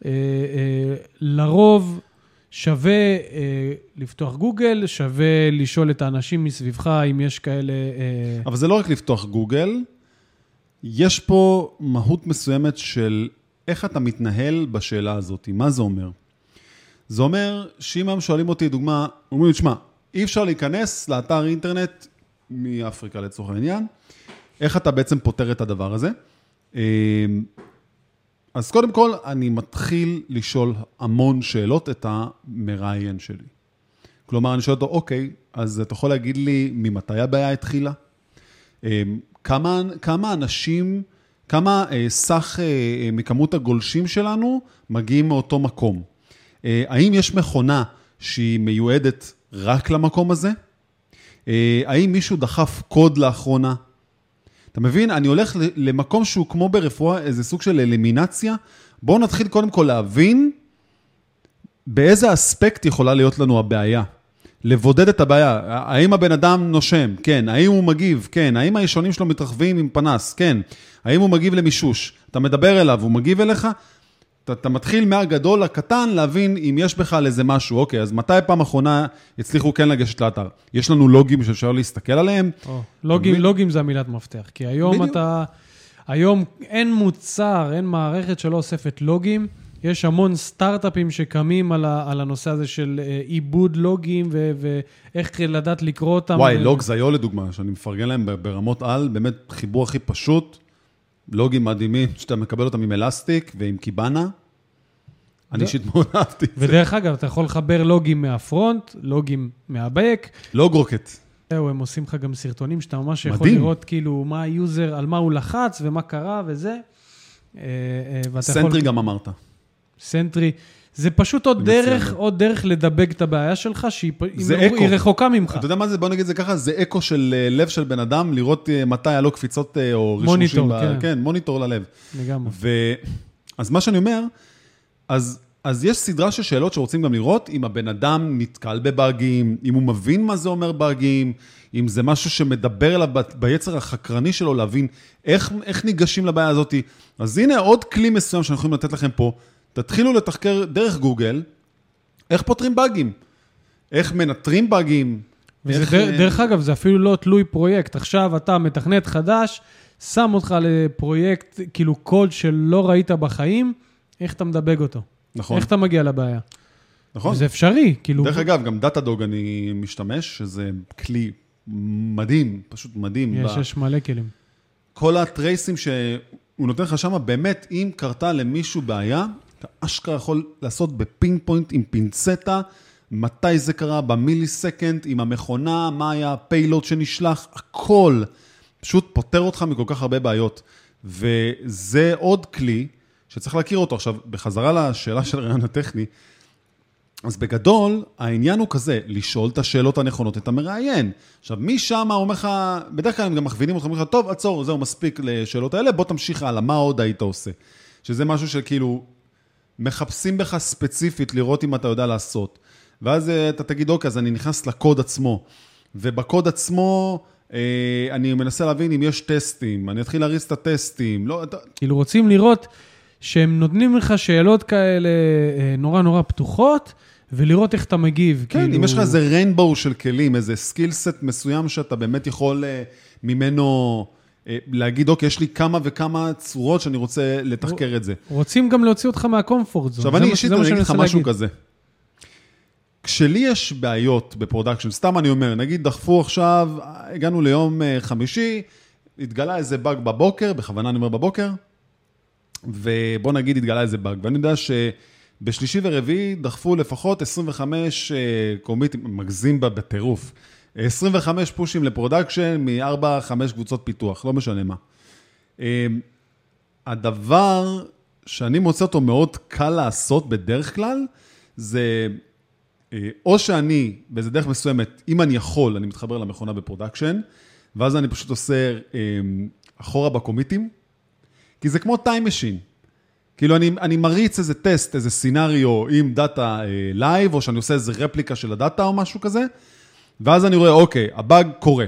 אה, אה, לרוב שווה אה, לפתוח גוגל, שווה לשאול את האנשים מסביבך אם יש כאלה... אה, אבל זה לא רק לפתוח גוגל, יש פה מהות מסוימת של איך אתה מתנהל בשאלה הזאת. מה זה אומר? זה אומר שאם היום שואלים אותי, דוגמה, אומרים לי, תשמע, אי אפשר להיכנס לאתר אינטרנט מאפריקה לצורך העניין, איך אתה בעצם פותר את הדבר הזה? אה, אז קודם כל, אני מתחיל לשאול המון שאלות את המראיין שלי. כלומר, אני שואל אותו, אוקיי, אז אתה יכול להגיד לי ממתי הבעיה התחילה? אה, כמה, כמה אנשים, כמה אה, סך אה, מכמות הגולשים שלנו מגיעים מאותו מקום? אה, האם יש מכונה שהיא מיועדת רק למקום הזה? אה, האם מישהו דחף קוד לאחרונה? אתה מבין? אני הולך למקום שהוא כמו ברפואה, איזה סוג של אלימינציה. בואו נתחיל קודם כל להבין באיזה אספקט יכולה להיות לנו הבעיה. לבודד את הבעיה. האם הבן אדם נושם? כן. האם הוא מגיב? כן. האם הישונים שלו מתרחבים עם פנס? כן. האם הוא מגיב למישוש? אתה מדבר אליו, הוא מגיב אליך? אתה, אתה מתחיל מהגדול לקטן להבין אם יש בכלל איזה משהו. אוקיי, אז מתי פעם אחרונה הצליחו כן לגשת לאתר? יש לנו לוגים שאפשר להסתכל עליהם? או, לוגים, מבין? לוגים זה המילת מפתח, כי היום בדיוק. אתה... היום אין מוצר, אין מערכת שלא אוספת לוגים. יש המון סטארט-אפים שקמים על, ה, על הנושא הזה של אה, עיבוד לוגים ו, ואיך לדעת לקרוא אותם. וואי, ו- Logz היו לדוגמה, שאני מפרגן להם ברמות על, באמת חיבור הכי פשוט, לוגים מדהימים, שאתה מקבל אותם עם Elastic ועם Kibana. אני אישית מאוד אהבתי את זה. ודרך אגב, אתה יכול לחבר לוגים מה front, לוגים מה back. LogRocket. זהו, הם עושים לך גם סרטונים שאתה ממש יכול מדהים. לראות כאילו מה ה user, על מה הוא לחץ ומה קרה וזה. אה, אה, Sentry גם אמרת. Sentry. זה פשוט עוד. דרך, עוד דרך לדבג את הבעיה שלך, שהיא היא- רחוקה ממך. אתה יודע מה זה? בוא נגיד את זה ככה, זה אקו של אה, לב של בן אדם, לראות אה, מתי היה לו קפיצות אה, או רישושים. מוניטור, ב- כן. כן, מוניטור ללב. לגמרי. ו... אז מה שאני אומר, אז, אז יש סדרה של שאלות שרוצים גם לראות אם הבן אדם נתקל בבאגים, אם הוא מבין מה זה אומר באגים, אם זה משהו שמדבר אליו ביצר החקרני שלו, להבין איך, איך ניגשים לבעיה הזאת. אז הנה עוד כלי מסוים שאנחנו יכולים לתת לכם פה. תתחילו לתחקר דרך גוגל, איך פותרים באגים, איך מנטרים באגים. וזה איך, דר, אה, דרך אגב, זה אפילו לא תלוי פרויקט. עכשיו אתה מתכנת חדש, שם אותך לפרויקט, כאילו קוד שלא ראית בחיים, איך אתה מדבג אותו? נכון, איך אתה מגיע לבעיה? נכון. וזה אפשרי, כאילו... דרך אגב, גם Datadog אני משתמש, שזה כלי מדהים, פשוט מדהים. יש, ב- יש מלא כלים. כל הטרייסים שהוא נותן לך שם, באמת, אם קרתה למישהו בעיה, אתה אשכרה יכול לעשות ב pinpoint עם פינצטה, מתי זה קרה, ב millisecond, עם המכונה, מה היה ה payload שנשלח, הכל. פשוט פותר אותך מכל כך הרבה בעיות. וזה עוד כלי שצריך להכיר אותו. עכשיו, בחזרה לשאלה של הראיון הטכני, אז בגדול, העניין הוא כזה, לשאול את השאלות הנכונות את המראיין. עכשיו, משם אומר לך, בדרך כלל הם גם מכווינים אותך, אומרים לך, טוב, עצור, זהו, מספיק לשאלות האלה, בוא תמשיך הלאה, מה עוד היית עושה? שזה משהו שכאילו, מחפשים בך ספציפית לראות אם אתה יודע לעשות. ואז אה, אתה תגיד, אוקיי, אז אני נכנס לקוד עצמו. ובקוד עצמו, אה, אני מנסה להבין אם יש טסטים, אני אתחיל להריץ את הטסטים. לא, אתה... כאילו רוצים לראות שהם נותנים לך שאלות כאלה אה, נורא נורא פתוחות, ולראות איך אתה מגיב. כן, כאילו... אם יש לך איזה rainbow של כלים, איזה skill set מסוים שאתה באמת יכול ממנו להגיד, אוקיי, יש לי כמה וכמה צורות שאני רוצה לתחקר את זה. רוצים גם להוציא אותך מה comfort zone. עכשיו, אני אישית, אני אגיד לך משהו. כזה. כשלי יש בעיות ב production, סתם אני אומר, נגיד דחפו עכשיו, הגענו ליום אה, חמישי, התגלה איזה באג בבוקר, בכוונה אני אומר בבוקר, ובוא נגיד התגלה איזה באג, ואני יודע שבשלישי ורביעי דחפו לפחות 25 קומיטים, מגזים בטירוף, 25 פושים ל production מ-4-5 קבוצות פיתוח, לא משנה מה. אה, הדבר שאני מוצא אותו מאוד קל לעשות בדרך כלל, זה אה, או שאני, באיזה דרך מסוימת, אם אני יכול, אני מתחבר למכונה ב production, ואז אני פשוט עושה אה, אחורה בקומיטים, כי זה כמו time machine. כאילו, אני, אני מריץ איזה טסט, איזה scenario עם דאטה live, או שאני עושה איזה רפליקה של הדאטה או משהו כזה, ואז אני רואה, אוקיי, הבאג קורה.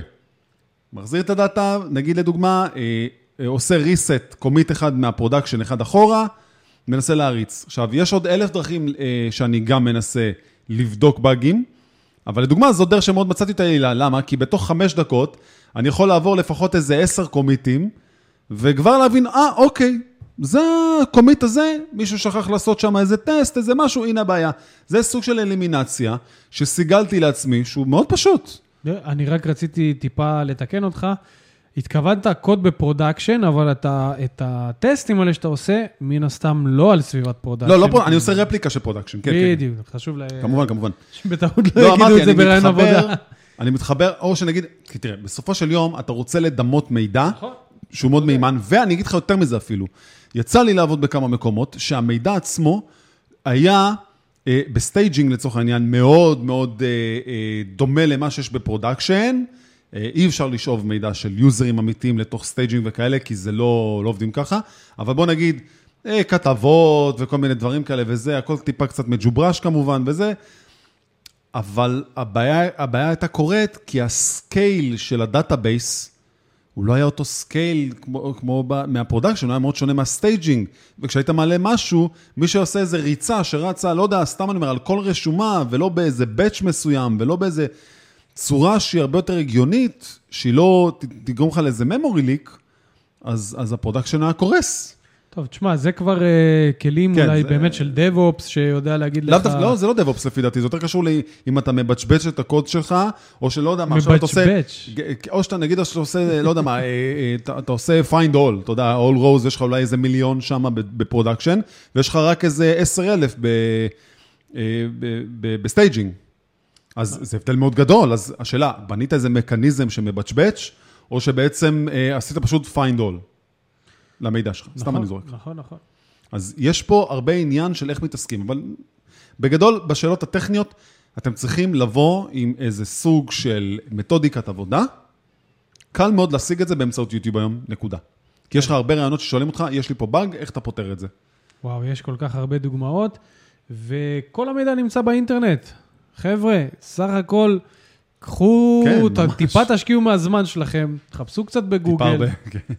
מחזיר את הדאטה, נגיד לדוגמה, אה, אה, עושה reset commit אחד מה production, אחד אחורה, מנסה להריץ. עכשיו, יש עוד אלף דרכים אה, שאני גם מנסה לבדוק באגים, אבל לדוגמה, זו דרך שמאוד מצאתי אותה יעילה. למה? כי בתוך חמש דקות אני יכול לעבור לפחות איזה עשר קומיטים, וכבר להבין, אה, אוקיי, זה ה commit הזה, מישהו שכח לעשות שם איזה טסט, איזה משהו, הנה הבעיה. זה סוג של אלימינציה שסיגלתי לעצמי, שהוא מאוד פשוט. אני רק רציתי טיפה לתקן אותך. התכוונת קוד ב production, אבל אתה, את הטסטים האלה שאתה עושה, מן הסתם לא על סביבת production. לא, לא, פה, אני עושה רפליקה של production, כן, כן. בדיוק, חשוב ל... כמובן, כמובן. שבטעות לא יגידו את זה בראיון עבודה. אני מתחבר, או שנגיד, תראה, בסופו של יום אתה רוצה לדמות מידע, נכון. שהוא מאוד מהימן, ואני אגיד לך יותר מזה אפילו. יצא לי לעבוד בכמה מקומות, שהמידע עצמו היה אה, ב staging לצורך העניין, מאוד מאוד אה, אה, דומה למה שיש ב production. אה, אי אפשר לשאוב מידע של יוזרים אמיתיים לתוך staging וכאלה, כי זה לא, לא עובדים ככה. אבל בוא נגיד, אה, כתובות וכל מיני דברים כאלה וזה, הכל טיפה קצת מג'וברש כמובן וזה. אבל הבעיה, הבעיה הייתה קורית כי ה scale של ה database, הוא לא היה אותו scale כמו, כמו ב, מה production, הוא היה מאוד שונה מה staging. וכשהיית מעלה משהו, מי שעושה איזה ריצה שרצה, לא יודע, סתם אני אומר, על כל רשומה, ולא באיזה batch מסוים, ולא באיזה צורה שהיא הרבה יותר הגיונית, שהיא לא תגרום לך לאיזה memory leak, אז, אז ה production היה קורס. טוב, תשמע, זה כבר uh, כלים כן, אולי זה- באמת של DevOps, שיודע להגיד לאו לך... לא, זה לא DevOps לפי דעתי, זה יותר קשור לאם אתה מבצ'בץ' את הקוד שלך, או שלא יודע מה, עכשיו אתה עושה... מבצ'בץ'. או שאתה, נגיד שאתה עושה, לא יודע מה, אה, אה, אתה אתה עושה find all, אתה יודע, all rows, יש לך אולי איזה מיליון שם ב production, ויש לך רק איזה 10,000 ב- ב- ב- ב staging. אז זה הבדל מאוד גדול, אז השאלה, בנית איזה מכניזם שמבצ'בץ', או שבעצם אה, עשית פשוט find all למידע שלך, סתם נכון, אני זורק. נכון, נכון. אז יש פה הרבה עניין של איך מתעסקים, אבל בגדול, בשאלות הטכניות, אתם צריכים לבוא עם איזה סוג של מתודיקת עבודה. קל מאוד להשיג את זה באמצעות יוטיוב היום, נקודה. כי יש לך הרבה רעיונות ששואלים אותך, יש לי פה באג, איך אתה פותר את זה? וואו, יש כל כך הרבה דוגמאות, וכל המידע נמצא באינטרנט. חבר'ה, סך הכל, קחו, כן. טיפה תשקיעו מהזמן שלכם, תחפשו קצת טיפה בגוגל, הרבה, כן.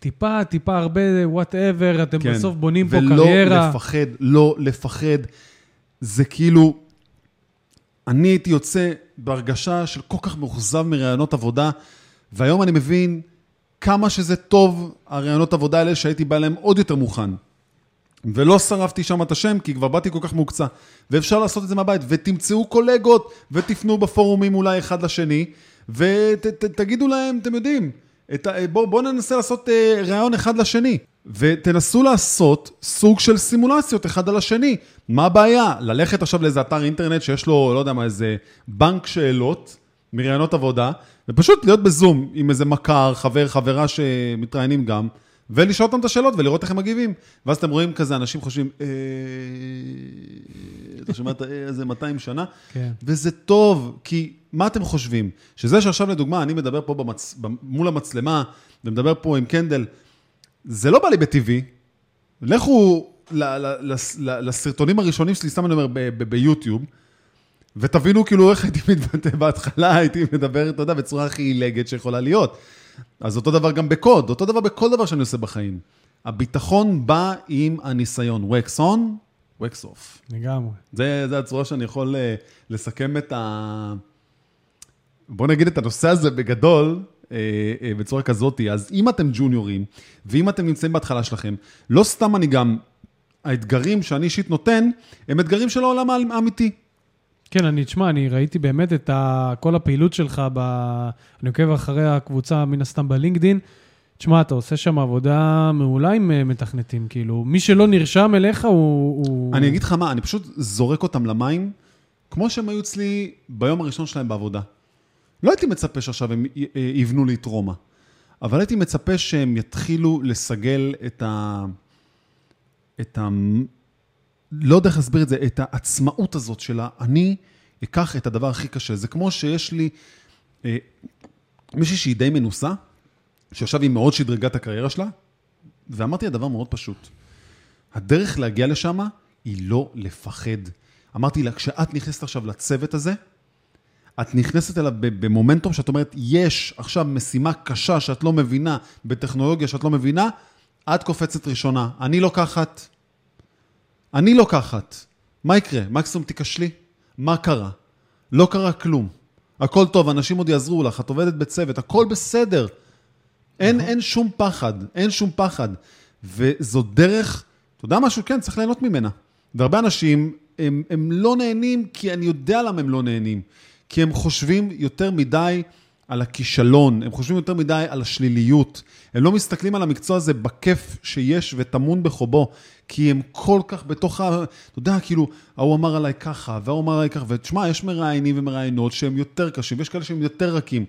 טיפה, טיפה הרבה, וואטאבר, אתם כן. בסוף בונים פה ולא קריירה. לפחד, לא לפחד. זה כאילו, אני הייתי יוצא בהרגשה של כל כך מאוכזב מראיונות עבודה, והיום אני מבין כמה שזה טוב, הראיונות עבודה האלה שהייתי בא אליהם עוד יותר מוכן. ולא שרפתי שם את השם, כי כבר באתי כל כך מוקצע. ואפשר לעשות את זה מהבית, ותמצאו קולגות, ותפנו בפורומים אולי אחד לשני, ותגידו להם, אתם יודעים, בואו בוא ננסה לעשות אה, ראיון אחד לשני. ותנסו לעשות סוג של סימולציות אחד על השני. מה הבעיה? ללכת עכשיו לאיזה אתר אינטרנט שיש לו, לא יודע מה, איזה בנק שאלות מראיונות עבודה, ופשוט להיות בזום עם איזה מכר, חבר, חברה שמתראיינים גם, ולשאול אותם את השאלות ולראות איך הם מגיבים. ואז אתם רואים כזה, אנשים חושבים, אה... אתה שומע את האה הזה 200 שנה? כן. וזה טוב, כי מה אתם חושבים? שזה שעכשיו לדוגמה, אני מדבר פה במצ... מול המצלמה, ומדבר פה עם קנדל, זה לא בא לי בטבעי. לכו לסרטונים הראשונים שלי, סתם אני אומר, ביוטיוב, ותבינו כאילו איך הייתי מתבטא בהתחלה, הייתי מדבר, אתה יודע, בצורה הכי עילגת שיכולה להיות. אז אותו דבר גם בקוד, אותו דבר בכל דבר שאני עושה בחיים. הביטחון בא עם הניסיון. wax on, wax off. לגמרי. זה, זה הצורה שאני יכול אה, לסכם את ה... בוא נגיד את הנושא הזה בגדול, אה, אה, בצורה כזאת. אז אם אתם ג'וניורים, ואם אתם נמצאים בהתחלה שלכם, לא סתם אני גם, האתגרים שאני אישית נותן, הם אתגרים של העולם האמיתי. כן, אני, תשמע, אני ראיתי באמת את ה, כל הפעילות שלך, ב, אני עוקב אחרי הקבוצה, מן הסתם בלינקדין. תשמע, אתה עושה שם עבודה מעולה עם אה, מתכנתים, כאילו, מי שלא נרשם אליך הוא... הוא... אני אגיד לך מה, אני פשוט זורק אותם למים, כמו שהם היו אצלי ביום הראשון שלהם בעבודה. לא הייתי מצפה שעכשיו הם י- אה, יבנו לי טרומה, אבל הייתי מצפה שהם יתחילו לסגל את ה... את ה... לא יודע איך להסביר את זה, את העצמאות הזאת של אני אקח את הדבר הכי קשה. זה כמו שיש לי אה, מישהי שהיא די מנוסה, שעכשיו היא מאוד שדרגה את הקריירה שלה, ואמרתי לה דבר מאוד פשוט. הדרך להגיע לשם היא לא לפחד. אמרתי לה, כשאת נכנסת עכשיו לצוות הזה, את נכנסת אליו במומנטום שאת אומרת, יש עכשיו משימה קשה שאת לא מבינה, בטכנולוגיה שאת לא מבינה, את קופצת ראשונה. אני לוקחת. אני לוקחת. מה יקרה? מקסימום תיכשלי? מה קרה? לא קרה כלום. הכל טוב, אנשים עוד יעזרו לך, את עובדת בצוות, הכל בסדר. אין, נכון. אין שום פחד, אין שום פחד. וזו דרך, אתה יודע משהו? כן, צריך ליהנות ממנה. והרבה אנשים, הם, הם לא נהנים כי אני יודע למה הם לא נהנים. כי הם חושבים יותר מדי על הכישלון, הם חושבים יותר מדי על השליליות. הם לא מסתכלים על המקצוע הזה בכיף שיש וטמון בחובו, כי הם כל כך בתוך ה... אתה יודע, כאילו, ההוא אמר עליי ככה, והוא אמר עליי ככה, ותשמע, יש מראיינים ומראיינות שהם יותר קשים, ויש כאלה שהם יותר רכים.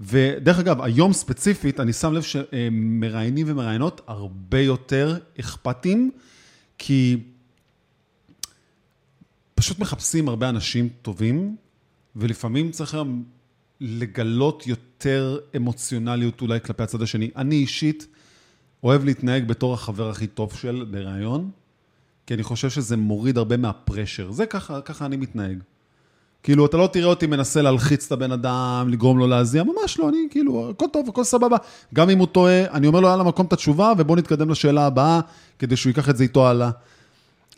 ודרך אגב, היום ספציפית, אני שם לב שמראיינים ומראיינות הרבה יותר אכפתים, כי פשוט מחפשים הרבה אנשים טובים, ולפעמים צריך היום לגלות יותר אמוציונליות אולי כלפי הצד השני. אני אישית אוהב להתנהג בתור החבר הכי טוב של בריאיון, כי אני חושב שזה מוריד הרבה מהפרשר. זה ככה, ככה אני מתנהג. כאילו, אתה לא תראה אותי מנסה להלחיץ את הבן אדם, לגרום לו להזיע, ממש לא, אני כאילו, הכל טוב, הכל סבבה. גם אם הוא טועה, אני אומר לו, יאללה, מקום את התשובה, ובוא נתקדם לשאלה הבאה, כדי שהוא ייקח את זה איתו הלאה.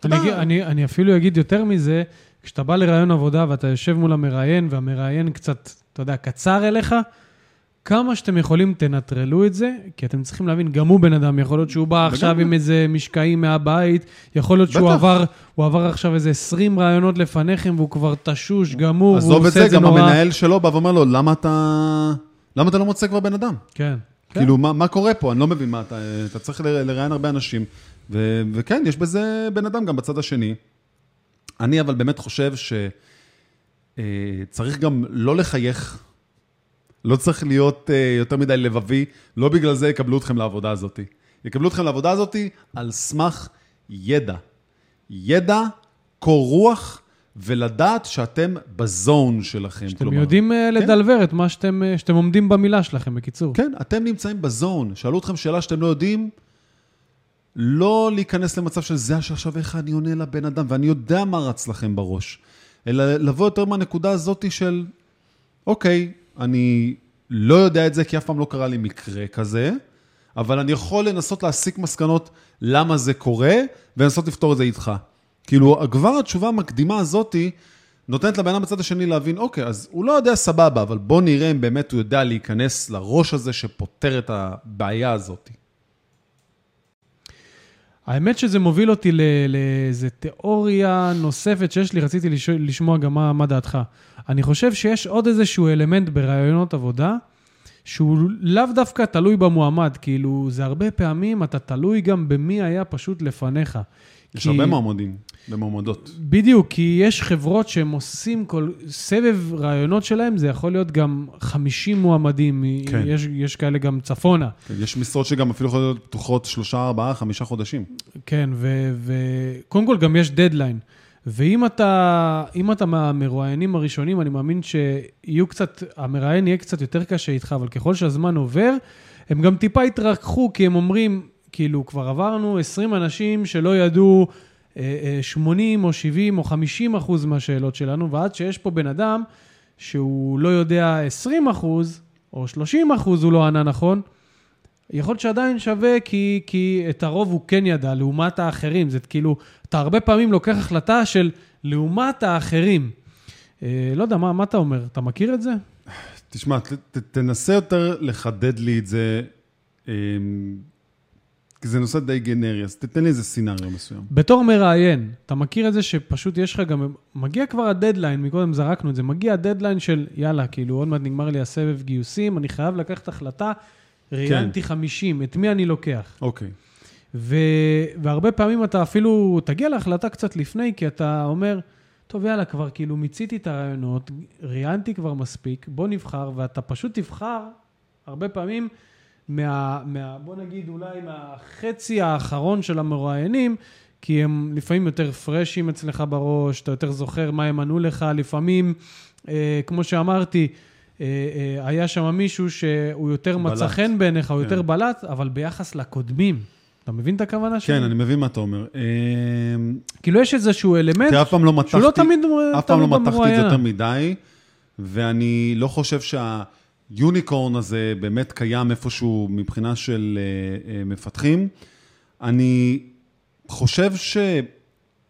אני, אני, אני אפילו אגיד יותר מזה, כשאתה בא לראיון עבודה ואתה יושב מול המראיין, והמראיין קצת, אתה יודע, קצר אליך, כמה שאתם יכולים, תנטרלו את זה, כי אתם צריכים להבין, גם הוא בן אדם, יכול להיות שהוא בא עכשיו עם איזה משקעים מהבית, יכול להיות שהוא עבר, הוא עבר עכשיו איזה 20 ראיונות לפניכם, והוא כבר תשוש, גמור, הוא עושה את זה נורא. עזוב את זה, גם המנהל שלו בא ואומר לו, למה אתה, למה אתה לא מוצא כבר בן אדם? כן. כאילו, כן. מה, מה קורה פה? אני לא מבין מה אתה... אתה צריך לראיין הרבה אנשים. ו, וכן, יש בזה בן אדם גם בצד השני. אני אבל באמת חושב שצריך אה, גם לא לחייך, לא צריך להיות אה, יותר מדי לבבי, לא בגלל זה יקבלו אתכם לעבודה הזאת. יקבלו אתכם לעבודה הזאת על סמך ידע. ידע, קור רוח, ולדעת שאתם בזון שלכם. שאתם כלומר, יודעים אה, כן? לדלבר את מה שאתם, שאתם עומדים במילה שלכם, בקיצור. כן, אתם נמצאים בזון. שאלו אתכם שאלה שאתם לא יודעים, לא להיכנס למצב של זה שעכשיו איך אני עונה לבן אדם, ואני יודע מה רץ לכם בראש, אלא לבוא יותר מהנקודה הזאת של, אוקיי, אני לא יודע את זה כי אף פעם לא קרה לי מקרה כזה, אבל אני יכול לנסות להסיק מסקנות למה זה קורה, ולנסות לפתור את זה איתך. כאילו, כבר התשובה המקדימה הזאתי, נותנת לבן אדם בצד השני להבין, אוקיי, אז הוא לא יודע סבבה, אבל בוא נראה אם באמת הוא יודע להיכנס לראש הזה שפותר את הבעיה הזאת. האמת שזה מוביל אותי לאיזה תיאוריה נוספת שיש לי, רציתי לשמוע גם מה, מה דעתך. אני חושב שיש עוד איזשהו אלמנט ברעיונות עבודה, שהוא לאו דווקא תלוי במועמד, כאילו, זה הרבה פעמים אתה תלוי גם במי היה פשוט לפניך. יש כי... הרבה מועמדים ומועמדות. בדיוק, כי יש חברות שהם עושים כל... סבב רעיונות שלהם, זה יכול להיות גם 50 מועמדים, כן. יש, יש כאלה גם צפונה. כן, יש משרות שגם אפילו יכולות להיות פתוחות שלושה, ארבעה, חמישה חודשים. כן, וקודם כל גם יש דדליין. ואם אתה, אתה מהמרואיינים הראשונים, אני מאמין שיהיו קצת, המראיין יהיה קצת יותר קשה איתך, אבל ככל שהזמן עובר, הם גם טיפה יתרככו, כי הם אומרים, כאילו, כבר עברנו 20 אנשים שלא ידעו 80 אה, אה, או 70 או 50 אחוז מהשאלות שלנו, ועד שיש פה בן אדם שהוא לא יודע 20 אחוז או 30 אחוז הוא לא ענה נכון, יכול להיות שעדיין שווה כי, כי את הרוב הוא כן ידע, לעומת האחרים. זה כאילו, אתה הרבה פעמים לוקח החלטה של לעומת האחרים. אה, לא יודע, מה, מה אתה אומר? אתה מכיר את זה? תשמע, ת, ת, תנסה יותר לחדד לי את זה. אה, כי זה נושא די גנרי, אז תתן לי איזה סינאריו מסוים. בתור מראיין, אתה מכיר את זה שפשוט יש לך גם, מגיע כבר הדדליין, מקודם זרקנו את זה, מגיע הדדליין של יאללה, כאילו עוד מעט נגמר לי הסבב גיוסים, אני חייב לקחת החלטה, ראיינתי כן. 50, את מי אני לוקח? אוקיי. ו... והרבה פעמים אתה אפילו תגיע להחלטה קצת לפני, כי אתה אומר, טוב, יאללה, כבר כאילו מיציתי את הרעיונות, ראיינתי כבר מספיק, בוא נבחר, ואתה פשוט תבחר, הרבה פעמים, מה, מה, בוא נגיד אולי מהחצי האחרון של המרואיינים, כי הם לפעמים יותר פרשים אצלך בראש, אתה יותר זוכר מה הם ענו לך, לפעמים, אה, כמו שאמרתי, אה, אה, היה שם מישהו שהוא יותר בלט. מצא חן בעיניך, הוא כן. יותר בלט, אבל ביחס לקודמים. אתה מבין את הכוונה שלי? כן, אני מבין מה אתה אומר. אה, כאילו יש איזשהו אלמנט תראה, אף פעם לא מתחתי, שהוא לא תמיד אף פעם לא מתחתי את זה. יותר מדי, ואני לא חושב שהיוניקורן הזה באמת קיים איפשהו מבחינה של אה, אה, מפתחים. אני חושב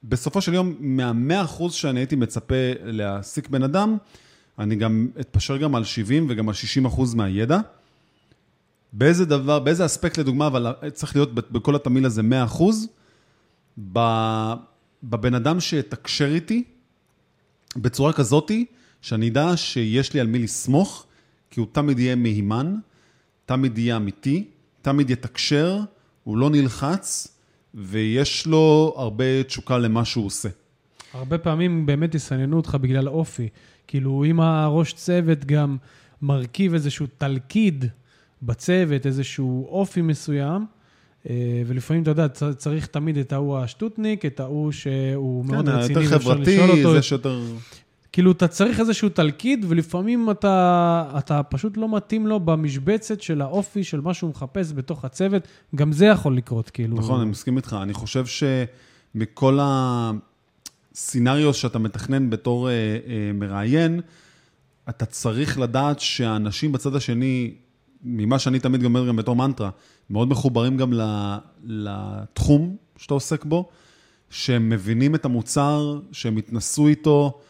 שבסופו של יום, מהמאה אחוז שאני הייתי מצפה להעסיק בן אדם, אני גם אתפשר גם על 70 וגם על 60 אחוז מהידע. באיזה דבר, באיזה אספקט לדוגמה, אבל צריך להיות בכל התמהיל הזה 100 אחוז, בבן אדם שיתקשר איתי בצורה כזאתי, שאני אדע שיש לי על מי לסמוך, כי הוא תמיד יהיה מהימן, תמיד יהיה אמיתי, תמיד יתקשר, הוא לא נלחץ, ויש לו הרבה תשוקה למה שהוא עושה. הרבה פעמים באמת יסננו אותך בגלל אופי. כאילו, אם הראש צוות גם מרכיב איזשהו תלכיד בצוות, איזשהו אופי מסוים, אה, ולפעמים, אתה יודע, צריך תמיד את ההוא השטוטניק, את ההוא שהוא מאוד כן, רציני יותר חברתי. זה שיותר... כאילו, אתה צריך איזשהו תלכיד, ולפעמים אתה, אתה פשוט לא מתאים לו במשבצת של האופי, של מה שהוא מחפש בתוך הצוות. גם זה יכול לקרות, כאילו. נכון, אני מסכים איתך. אני חושב שמכל הסצנריו שאתה מתכנן בתור אה, אה, מראיין, אתה צריך לדעת שהאנשים בצד השני, ממה שאני תמיד אומר גם בתור מנטרה, מאוד מחוברים גם לתחום שאתה עוסק בו, שהם מבינים את המוצר, שהם התנסו איתו.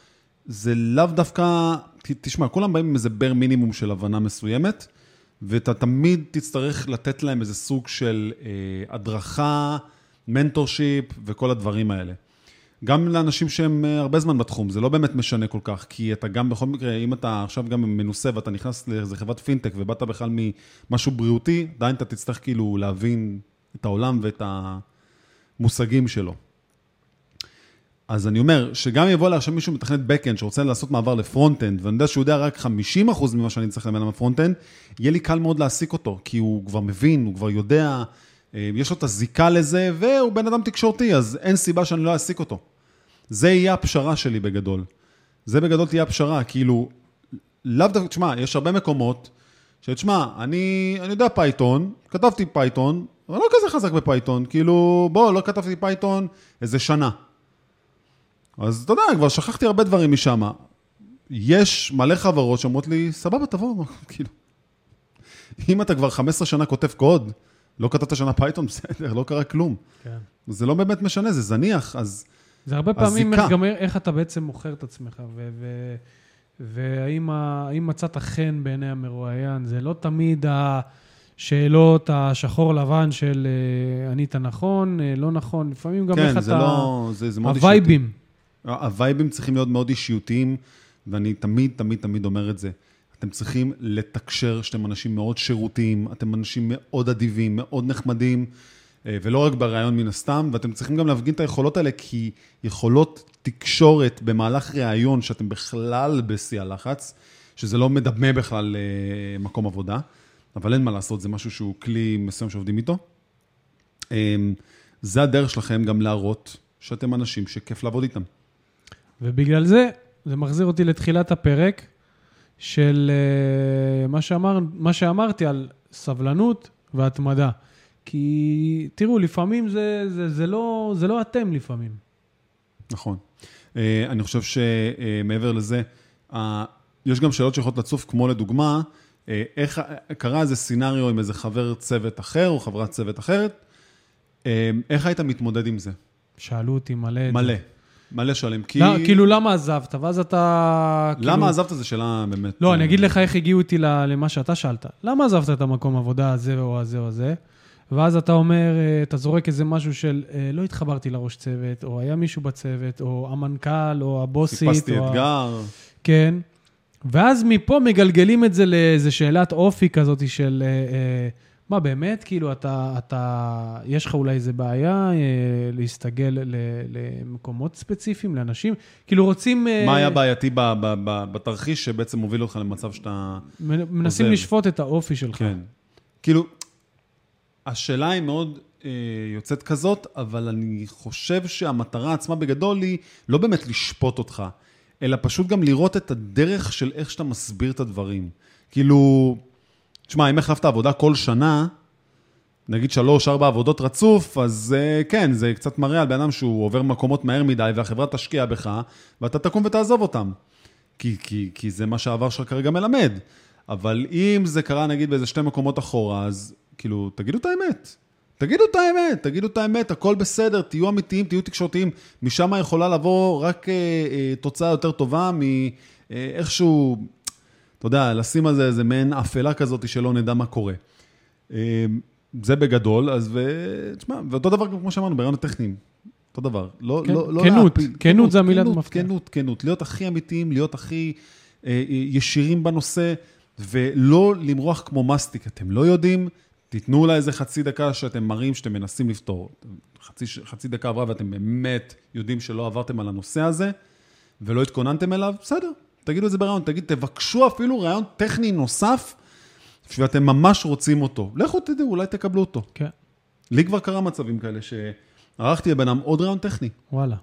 זה לאו דווקא, תשמע, כולם באים עם איזה בר מינימום של הבנה מסוימת, ואתה תמיד תצטרך לתת להם איזה סוג של אה, הדרכה, mentorship וכל הדברים האלה. גם לאנשים שהם אה, הרבה זמן בתחום, זה לא באמת משנה כל כך, כי אתה גם בכל מקרה, אם אתה עכשיו גם מנוסה ואתה נכנס לאיזה חברת פינטק ובאת בכלל ממשהו בריאותי, עדיין אתה תצטרך כאילו להבין את העולם ואת המושגים שלו. אז אני אומר, שגם יבוא אליי עכשיו מישהו מתכנת backend שרוצה לעשות מעבר ל front-end, ואני יודע שהוא יודע רק 50% ממה שאני צריך ללמד ב front-end, יהיה לי קל מאוד להעסיק אותו, כי הוא כבר מבין, הוא כבר יודע, אה, יש לו את הזיקה לזה, והוא בן אדם תקשורתי, אז אין סיבה שאני לא אעסיק אותו. זה יהיה הפשרה שלי בגדול. זה בגדול תהיה הפשרה, כאילו, לאו דווקא, תשמע, יש הרבה מקומות, שתשמע, אני, אני יודע פייתון, כתבתי פייתון, אבל לא כזה חזק בפייתון, כאילו, בוא, לא כתבתי פייתון איזה שנה. אז אתה יודע, כבר שכחתי הרבה דברים משם. יש מלא חברות שאומרות לי, סבבה, תבוא, כאילו. אם אתה כבר 15 שנה כותב קוד, לא כתבת שנה פייתון, בסדר, לא קרה כלום. כן. זה לא באמת משנה, זה זניח, אז זה הרבה פעמים. איך, גם איך אתה בעצם מוכר את עצמך, ו- ו- והאם מצאת חן בעיני המרואיין. זה לא תמיד השאלות השחור לבן של אה, ענית נכון, אה, לא נכון, לפעמים גם איך כן, זה אתה... לא, זה, זה מאוד אישיותי. הווייבים. הווייבים צריכים להיות מאוד אישיותיים, ואני תמיד, תמיד, תמיד אומר את זה. אתם צריכים לתקשר שאתם אנשים מאוד שירותיים, אתם אנשים מאוד אדיבים, מאוד נחמדים, אה, ולא רק בריאיון מן הסתם, ואתם צריכים גם להפגין את היכולות האלה, כי יכולות תקשורת במהלך ראיון, שאתם בכלל בשיא הלחץ, שזה לא מדמה בכלל אה, מקום עבודה, אבל אין מה לעשות, זה משהו שהוא כלי מסוים שעובדים איתו. אה, זה הדרך שלכם גם להראות שאתם אנשים שכיף לעבוד איתם. ובגלל זה, זה מחזיר אותי לתחילת הפרק של אה, מה, שאמר, מה שאמרתי על סבלנות והתמדה. כי תראו, לפעמים זה, זה, זה, לא, זה לא אתם לפעמים. נכון. אה, אני חושב שמעבר לזה, אה, יש גם שאלות שיכולות לצוף, כמו לדוגמה, איך קרה איזה סצנריו עם איזה חבר צוות אחר או חברת צוות אחרת, איך היית מתמודד עם זה? שאלו אותי מלא. מלא. מלא שואלים. כי... לא, כאילו, למה עזבת? ואז אתה... למה כאילו... עזבת זו שאלה באמת... לא, אה, אני אגיד לך איך הגיעו איתי ל- למה שאתה שאלת. למה עזבת את המקום עבודה הזה או הזה או הזה? ואז אתה אומר, אה, אתה זורק איזה משהו של אה, לא התחברתי לראש צוות, או היה מישהו בצוות, או המנכ"ל, או הבוסית. חיפשתי או ה- אתגר. כן. ואז מפה מגלגלים את זה לאיזה שאלת אופי כזאת של, אה, אה, מה באמת, כאילו, אתה, אתה, יש לך אולי איזה בעיה אה, להסתגל ל, למקומות ספציפיים, לאנשים? כאילו, רוצים... אה, מה היה בעייתי ב- ב- ב- בתרחיש שבעצם מוביל אותך למצב שאתה... מנסים עוזב. לשפוט את האופי שלך. כן. כאילו, השאלה היא מאוד אה, יוצאת כזאת, אבל אני חושב שהמטרה עצמה בגדול היא לא באמת לשפוט אותך, אלא פשוט גם לראות את הדרך של איך שאתה מסביר את הדברים. כאילו, תשמע, אם החלפת עבודה כל שנה, נגיד שלוש, ארבע עבודות רצוף, אז uh, כן, זה קצת מראה על בן אדם שהוא עובר מקומות מהר מדי, והחברה תשקיע בך, ואתה תקום ותעזוב אותם. כי, כי, כי זה מה שהעבר שלך כרגע מלמד. אבל אם זה קרה נגיד באיזה שתי מקומות אחורה, אז כאילו, תגידו את האמת. תגידו את האמת, תגידו את האמת, הכל בסדר, תהיו אמיתיים, תהיו תקשורתיים. משם יכולה לבוא רק אה, אה, תוצאה יותר טובה מאיכשהו, אה, אתה יודע, לשים על זה איזה מעין אפלה כזאת שלא נדע מה קורה. אה, זה בגדול, אז ו... תשמע, ואותו דבר כמו שאמרנו, ברעיונות טכניים. אותו דבר. לא, כן, לא, לא כנות, להפיל. כנות זה המילת כנות, מפתח. כנות, כנות. להיות הכי אמיתיים, להיות הכי אה, ישירים בנושא, ולא למרוח כמו מסטיק. אתם לא יודעים, תיתנו לה איזה חצי דקה שאתם מראים שאתם מנסים לפתור. חצי, חצי דקה עברה ואתם באמת יודעים שלא עברתם על הנושא הזה, ולא התכוננתם אליו, בסדר, תגידו את זה ברעיון. תגיד, תבקשו אפילו רעיון טכני נוסף, שאתם ממש רוצים אותו. לכו תדעו, אולי תקבלו אותו. כן, לי כבר קרה מצבים כאלה שערכתי לבן אדם עוד רעיון טכני. וואלה.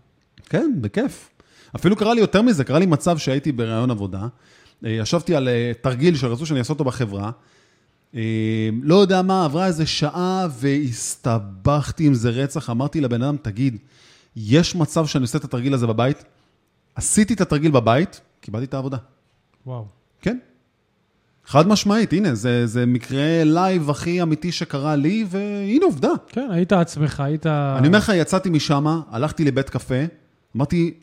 כן, בכיף. אפילו קרה לי יותר מזה, קרה לי מצב שהייתי בראיון עבודה, אה, ישבתי על אה, תרגיל שרצו שאני אעשה אותו בחברה, אה, לא יודע מה, עברה איזה שעה והסתבכתי עם זה רצח, אמרתי לבן אדם, תגיד, יש מצב שאני עושה את התרגיל הזה בבית? עשיתי את התרגיל בבית, קיבלתי את העבודה. וואו. כן. חד משמעית, הנה, זה, זה מקרה live הכי אמיתי שקרה לי, והנה עובדה. כן, היית עצמך, היית... אני אומר לך, יצאתי משם, הלכתי לבית קפה, אמרתי,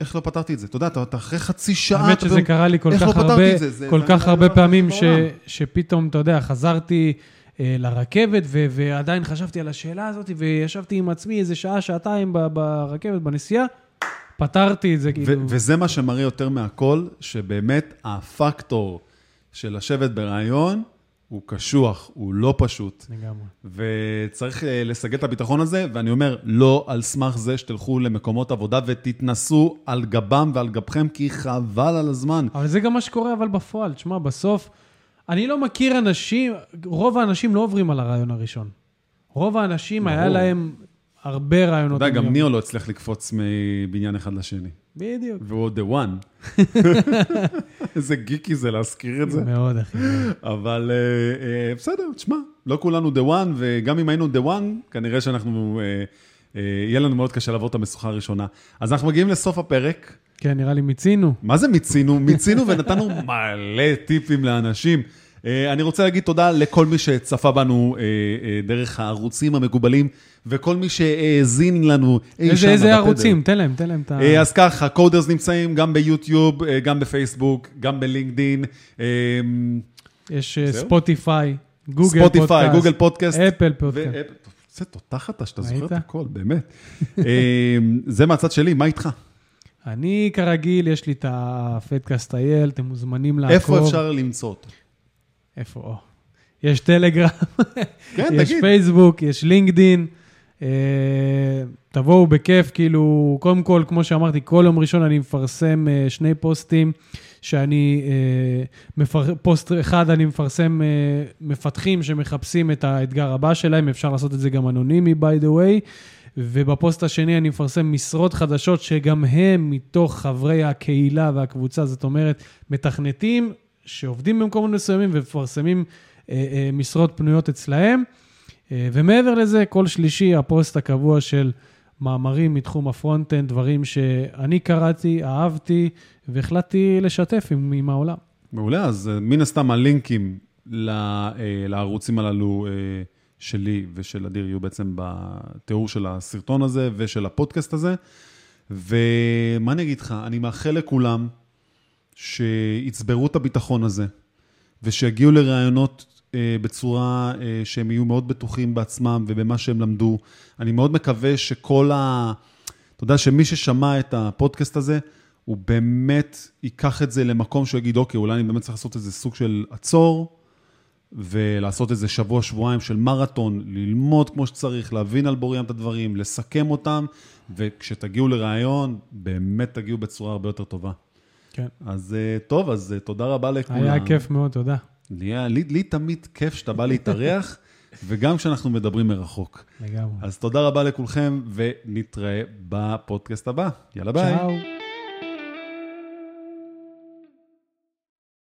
"איך- לא פתרתי את זה? אתה יודע, אתה, אתה אחרי חצי שעה... האמת שזה פתאום, קרה לי כל כך לא הרבה, זה? זה- כל כך הרבה הכי פעמים ש. שפתאום, אתה יודע, חזרתי אה, לרכבת, ו, ועדיין חשבתי על השאלה הזאת, וישבתי עם עצמי איזה שעה, שעתיים ברכבת, בנסיעה, פתרתי את זה, כאילו. וזה מה שמראה יותר מהכל, שבאמת הפקטור של לשבת ברעיון הוא קשוח, הוא לא פשוט. לגמרי. וצריך אה, לסגל את הביטחון הזה, ואני אומר, לא על סמך זה שתלכו למקומות עבודה ותתנסו על גבם ועל גבכם, כי חבל על הזמן. אבל זה גם מה שקורה, אבל בפועל. תשמע, בסוף, אני לא מכיר אנשים, רוב האנשים לא עוברים על הרעיון הראשון. רוב האנשים, היה ברור. להם הרבה אתה רעיונות. יודע, גם ניר לא הצליח לקפוץ מבניין אחד לשני. בדיוק. והוא עוד the one. איזה גיקי זה להזכיר את זה. מאוד, אחי. אבל אה, אה, בסדר, תשמע, לא כולנו the one, וגם אם היינו the one, כנראה שאנחנו, אה, יהיה לנו מאוד קשה לעבור את המשוכה הראשונה. אז אנחנו מגיעים לסוף הפרק. כן, נראה לי מיצינו. מה זה מיצינו? מיצינו ונתנו מלא טיפים לאנשים. אה, אני רוצה להגיד תודה לכל מי שצפה בנו אה, אה, דרך הערוצים המקובלים, וכל מי שהאזין לנו אי שם איזה, איזה. ערוצים? תן להם, תן להם את ה... אז ככה, קודרס נמצאים גם ביוטיוב, גם בפייסבוק, גם בלינקדין, יש? ספוטיפיי, גוגל ספוטיפיי, פודקאסט, גוגל פודקאסט. אפל פודקאסט. זה תותח אתה, שאתה זוכר? את הכל, באמת. זה מהצד שלי, מה איתך? אני כרגיל, יש לי את הפדקאסט אייל, אתם מוזמנים לעקוב. איפה אפשר למצוא אותו? איפה? או. יש טלגרם, כן, יש תגיד. פייסבוק, יש לינקדין. אה, תבואו בכיף, כאילו, קודם כל, כמו שאמרתי, כל יום ראשון אני מפרסם אה, שני פוסטים, שאני, אה, מפר... פוסט אחד אני מפרסם אה, מפתחים שמחפשים את האתגר הבא שלהם, אפשר לעשות את זה גם אנונימי, by the way. ובפוסט השני אני מפרסם משרות חדשות שגם הם מתוך חברי הקהילה והקבוצה, זאת אומרת, מתכנתים שעובדים במקומות מסוימים ומפרסמים אה, אה, משרות פנויות אצלהם. אה, ומעבר לזה, כל שלישי הפוסט הקבוע של מאמרים מתחום ה front-end, דברים שאני קראתי, אהבתי, והחלטתי לשתף עם, עם העולם. מעולה, אז אה, מן הסתם הלינקים אה, לערוצים הללו אה, שלי ושל אדיר יהיו בעצם בתיאור של הסרטון הזה ושל הפודקאסט הזה. ומה אני אגיד לך, אני מאחל לכולם שיצברו את הביטחון הזה, ושיגיעו לראיונות אה, בצורה אה, שהם יהיו מאוד בטוחים בעצמם ובמה שהם למדו. אני מאוד מקווה שכל ה... אתה יודע, שמי ששמע את הפודקאסט הזה, הוא באמת ייקח את זה למקום שהוא יגיד, אוקיי, אולי אני באמת צריך לעשות איזה סוג של עצור, ולעשות איזה שבוע, שבועיים של מרתון, ללמוד כמו שצריך, להבין על בוריים את הדברים, לסכם אותם, וכשתגיעו לראיון, באמת תגיעו בצורה הרבה יותר טובה. כן. אז אה, טוב, אז אה, תודה רבה לכולם. היה כיף מאוד, תודה. לי, אה, לי, לי תמיד כיף שאתה בא להתארח, וגם כשאנחנו מדברים מרחוק. לגמרי. אז תודה רבה לכולכם, ונתראה בפודקאסט הבא. יאללה ביי. צ'או.